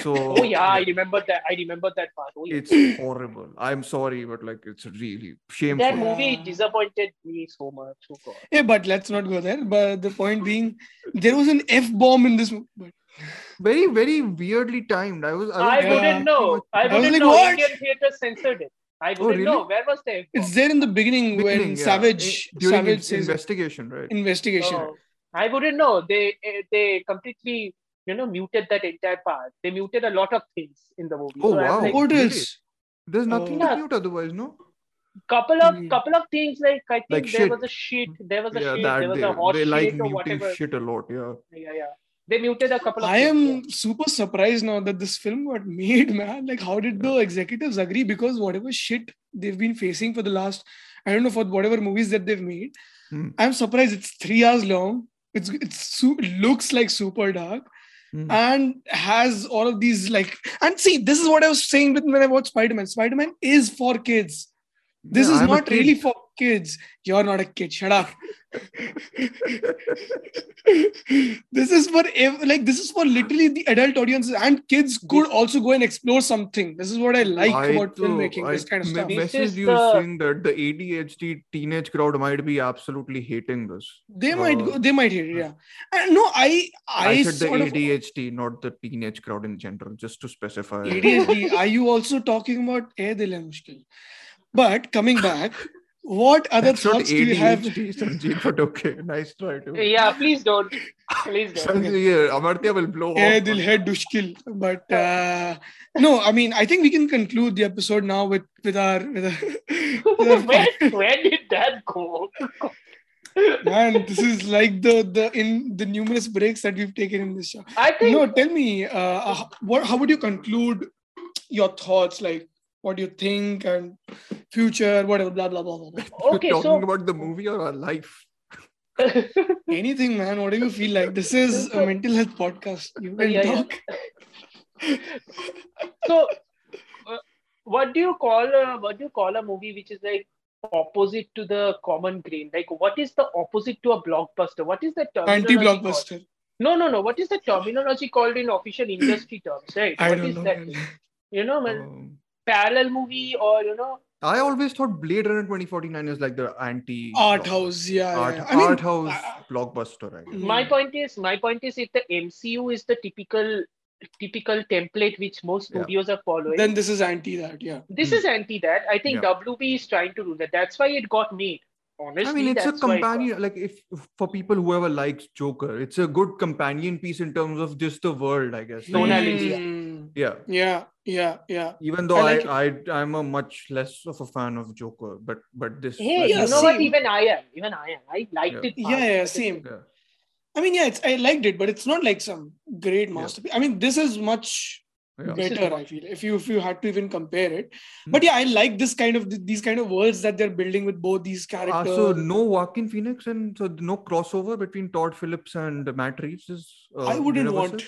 So oh yeah i remember that i remember that part oh, yeah. it's horrible. I'm sorry, but like it's really shameful. that movie Yeah. disappointed me so much oh god Yeah, but let's not go there. But the point being, there was an F bomb in this movie. But Very, very weirdly timed. I was. I, was i Yeah. wouldn't know i was wouldn't like, know what? indian theater censored it i wouldn't Oh, really? know where was the F-bomb? it's there in the beginning, Beginning, when yeah. Savage during Savage its says investigation, right? investigation. Oh, I wouldn't know. They eh, they completely you know muted that entire part. They muted a lot of things in the movie. Oh, So wow. like, what else? There's nothing Oh. to mute otherwise, no? couple of Hmm. couple of things like I think Like there shit. was a shit, there was a yeah, shit, that there was they, a hot they shit like or muting whatever. shit a lot. Yeah. Yeah, yeah. They muted a couple of. I things, am super surprised now that this film got made, man. Like, how did the executives agree? Because whatever shit they've been facing for the last, I don't know, for whatever movies that they've made, Hmm. I'm surprised it's three hours long. It's it's su- it looks like super dark. Hmm. and has all of these like and see this is what i was saying with when i watched spider-man spider-man is for kids this Yeah, is I'm not really for kids you're not a kid shut up this is for ev- like this is for literally the adult audiences and kids could also go and explore something this is what i like I about too- filmmaking I this kind of stuff This messaged you the- saying that the ADHD teenage crowd might be absolutely hating this. they might uh, go they might hate it yeah and no i i, I, said the sort of ADHD, not the teenage crowd in general, just to specify. ADHD. Are you also talking about Dil Hai Mushkil? But coming back, what other That's thoughts do you have? ADHD, Sanjeet, but okay. Nice try too. Yeah, please don't. Please don't. Sanjeet, yeah, Amartya will blow off. dil hai dushkil. But uh, no, I mean, I think we can conclude the episode now with with our with our, with our where, where did that go? man. This is like the the in the numerous breaks that we've taken in this show. I think No, tell me, uh, uh, what how would you conclude your thoughts? Like, what do you think and future, whatever, blah blah blah blah. blah. okay, You're so talking about the movie or our life? Anything, man. Whatever you feel like. This is a mental health podcast. You can Yeah, yeah. talk. so uh, what do you call a what do you call a movie which is like opposite to the common grain like what is the opposite to a blockbuster what is the term? Anti-blockbuster. no no no what is the terminology called in official industry terms right I What don't is know. that man. you know man, Um, parallel movie or you know I always thought Blade Runner 2049 is like the anti Art house, yeah. art, yeah. I mean, art house uh, blockbuster. I guess. my point is my point is if the mcu is the typical typical template which most Yeah. studios are following then this is anti that, yeah. this Hmm. is anti that i think wb is trying to do that that's why it got made honestly I mean, it's a that's why it got- companion. Like, if for people whoever likes Joker, it's a good companion piece in terms of just the world. I guess. Like, Tonality, it's- Hmm. Yeah. Yeah, yeah, yeah. Even though I I, like I, I'm a much less of a fan of Joker, but but this. Hey, I Yeah, you think- know what? Even I am. Even I am. I liked Yeah. it. Yeah, fast, yeah, but same. yeah. I mean, yeah, it's I liked it, but it's not like some great Yeah. masterpiece. I mean, this is much Yeah. Better. I feel if you if you had to even compare it. Hmm. But yeah, I like this kind of these kind of worlds that they're building with both these Ah, characters. so no Joaquin Phoenix and so no crossover between Todd Phillips and Matt Reeves is. Uh, I wouldn't universal? want.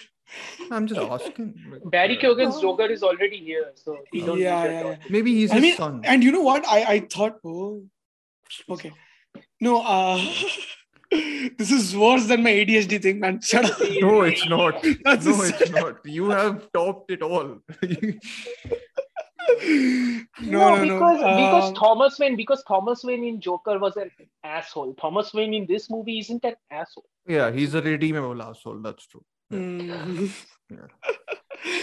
I'm just asking. Barry uh, Keoghan's Oh. Joker is already here, so we don't Yeah, yeah, yeah. Maybe he's I his mean, son. and you know what? I I thought, oh, okay, no, uh, this is worse than my ADHD thing, man. Shut up. No, it's not. That's no, a- it's not. You have topped it all. no, No, no, no. because because Um, Thomas Wayne because Thomas Wayne in Joker was an asshole. Thomas Wayne in this movie isn't an asshole. yeah, he's a redeemable asshole. That's true. mm. Yeah.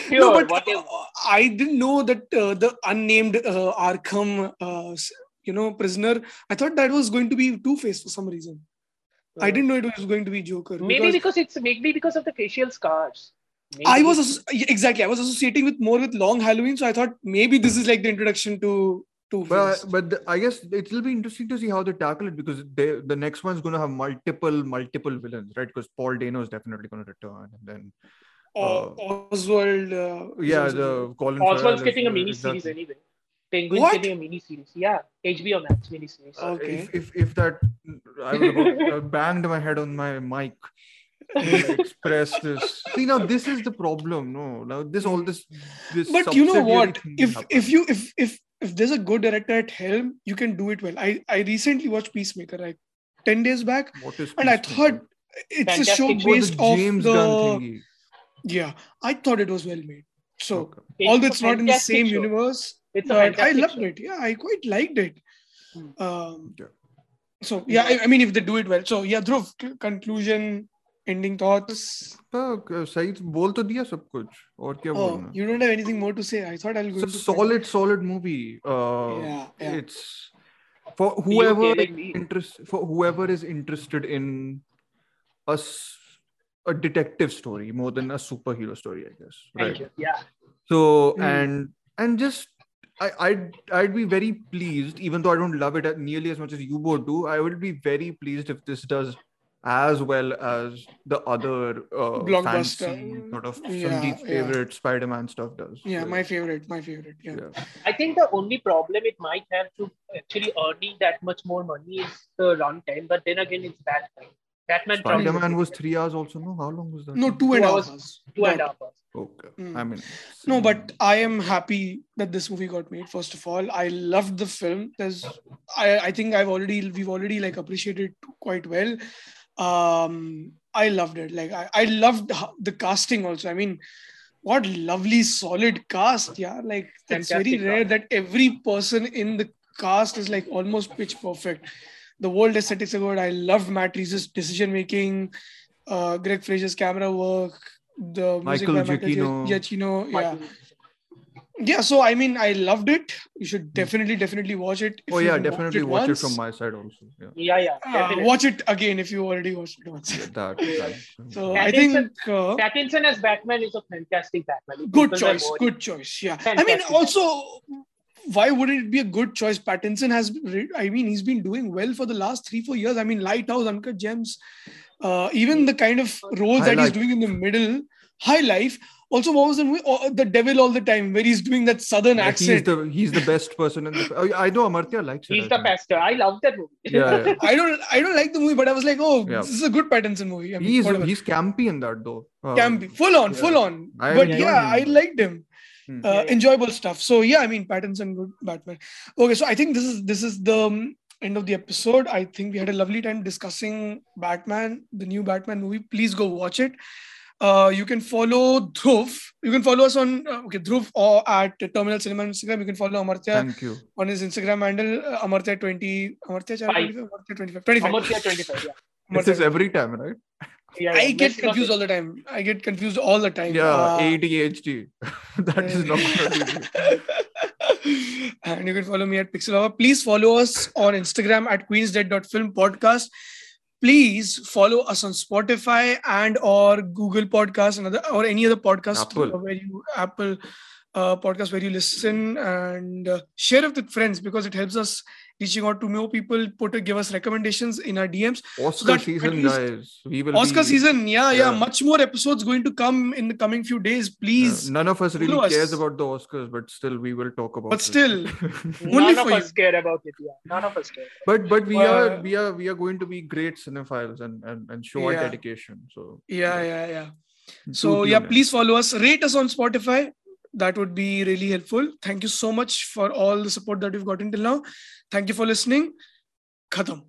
Sure, no, but whatever. uh, I didn't know that uh, the unnamed uh, Arkham, uh, you know, prisoner. I thought that was going to be Two Face for some reason. I didn't know it was going to be Joker. Maybe because because it's maybe because of the facial scars. Maybe. I was exactly. I was associating with more with Long Halloween, so I thought maybe this is like the introduction to Two Well, Face. but the- I guess it will be interesting to see how they tackle it because they, the next one's going to have multiple, multiple villains, right? Because Paul Dano is definitely going to return, and then Uh, Oswald. Uh, yeah, the Colin. Oswald's Farrell is- getting a mini series anyway. Penguin's What? getting a mini series. Yeah, HBO Max mini series. Uh, Okay. If, if if that I would have uh, banged my head on my mic. express this. See now, this is the problem. No, now this all this this. but you know what if if you if if if there's a good director at helm you can do it well i i recently watched peacemaker like 10 days back what is and i thought it's a show Fantastic. Oh, the based off James the yeah i thought it was well made so Okay. It's although it's not in the same show. universe It's a but i fantastic loved show. it yeah i quite liked it Hmm. um Yeah. so yeah I, I mean if they do it well so yeah dhruv c- conclusion ending thoughts हाँ, सही बोल तो दिया सब कुछ और क्या oh बोलना you don't have anything more to say i thought i'll go it's a into solid solid movie uh Yeah, yeah. it's for You whoever telling me? interest for whoever is interested in a s- a detective story more than a superhero story i guess Thank right you. Yeah. so Mm. and and just I, I'd I'd be very pleased, even though I don't love it nearly as much as you both do. I would be very pleased if this does as well as the other uh, Blockbuster. fancy sort of Yeah, Sandeep's yeah. favorite Spider-Man stuff does. yeah Like, my favorite my favorite yeah. yeah. I think the only problem it might have to actually earning that much more money is the runtime. But then again, it's Batman. Batman. comes Spider-Man was three hours also. No, how long was that? no two and a Two half hours. hours two and a half hours. Okay. Mm. I mean. No, but I am happy that this movie got made. First of all, I loved the film. There's, I, I think I've already, we've already like appreciated it quite well. Um, I loved it. Like I, I loved the casting also. I mean, what lovely solid cast, yeah. Like it's very rare cast. that every person in the cast is like almost pitch perfect. The world aesthetics are good. I loved Matt Reeves' decision making, uh, Greig Fraser's camera work, the music Michael by Michael Giacchino. Giacchino, yeah yeah so i mean i loved it you should definitely definitely watch it if oh yeah, haven't definitely watch it, once. from my side also. Yeah, Yeah, yeah. Uh, watch it again if you already watched it once. Yeah. that. so i think uh, Pattinson as Batman is a fantastic Batman. Good choice good choice yeah i mean Fantastic. also why wouldn't it be a good choice pattinson has re- i mean he's been doing well for the last three four years i mean lighthouse uncut gems uh, even the kind of roles High that he's doing in the middle high life also what was the movie oh, the devil all the time where he's doing that southern Yeah, he's accent the he's the best person in the. Oh, I know Amartya likes it. He's the best. I love that movie. Yeah, yeah. I don't I don't like the movie, but I was like, oh, Yeah. this is a good Pattinson movie. I mean, he's whatever. he's campy in that though. Uh, can be full on, yeah. full on. I but enjoyed yeah. I liked him. Uh, Yeah, yeah. Enjoyable stuff. So yeah, I mean, Pattinson, good Batman. Okay, so I think this is this is the um, end of the episode. I think we had a lovely time discussing Batman, the new Batman movie. Please go watch it. Uh, you can follow Dhruv. You can follow us on uh, okay Dhruv or at Terminal Cinema on Instagram. You can follow Amartya Thank you. on his Instagram handle uh, Amartya twenty Amartya channel 25, Amartya 25 25. Amartya 25. Yeah. This is every time, right? Yeah, I get Let's confused all the time. I get confused all the time. Yeah, Uh, ADHD. that is not gonna and you can follow me at Pixel Hour. Please follow us on Instagram at queensdead.film podcast. Please follow us on Spotify and or Google Podcast and other, or any other podcast Apple. where you Apple uh, podcast where you listen and uh, share it with friends because it helps us reaching out to more people. Put give us recommendations in our DMs. Oscar that at season, least- guys. We will Oscar be, season, yeah, yeah, Yeah. much more episodes going to come in the coming few days. uh, Please, none of us really us. cares about the Oscars, but still we will talk about but it. still, None Only of for us care about it. Yeah. None of us care. but but we Uh, are we are we are going to be great cinephiles and and, and show our dedication. So yeah, yeah, yeah. do So yeah, please follow us. Rate us on Spotify. That would be really helpful. Thank you so much for all the support that you've gotten till now. Thank you for listening. Khatam.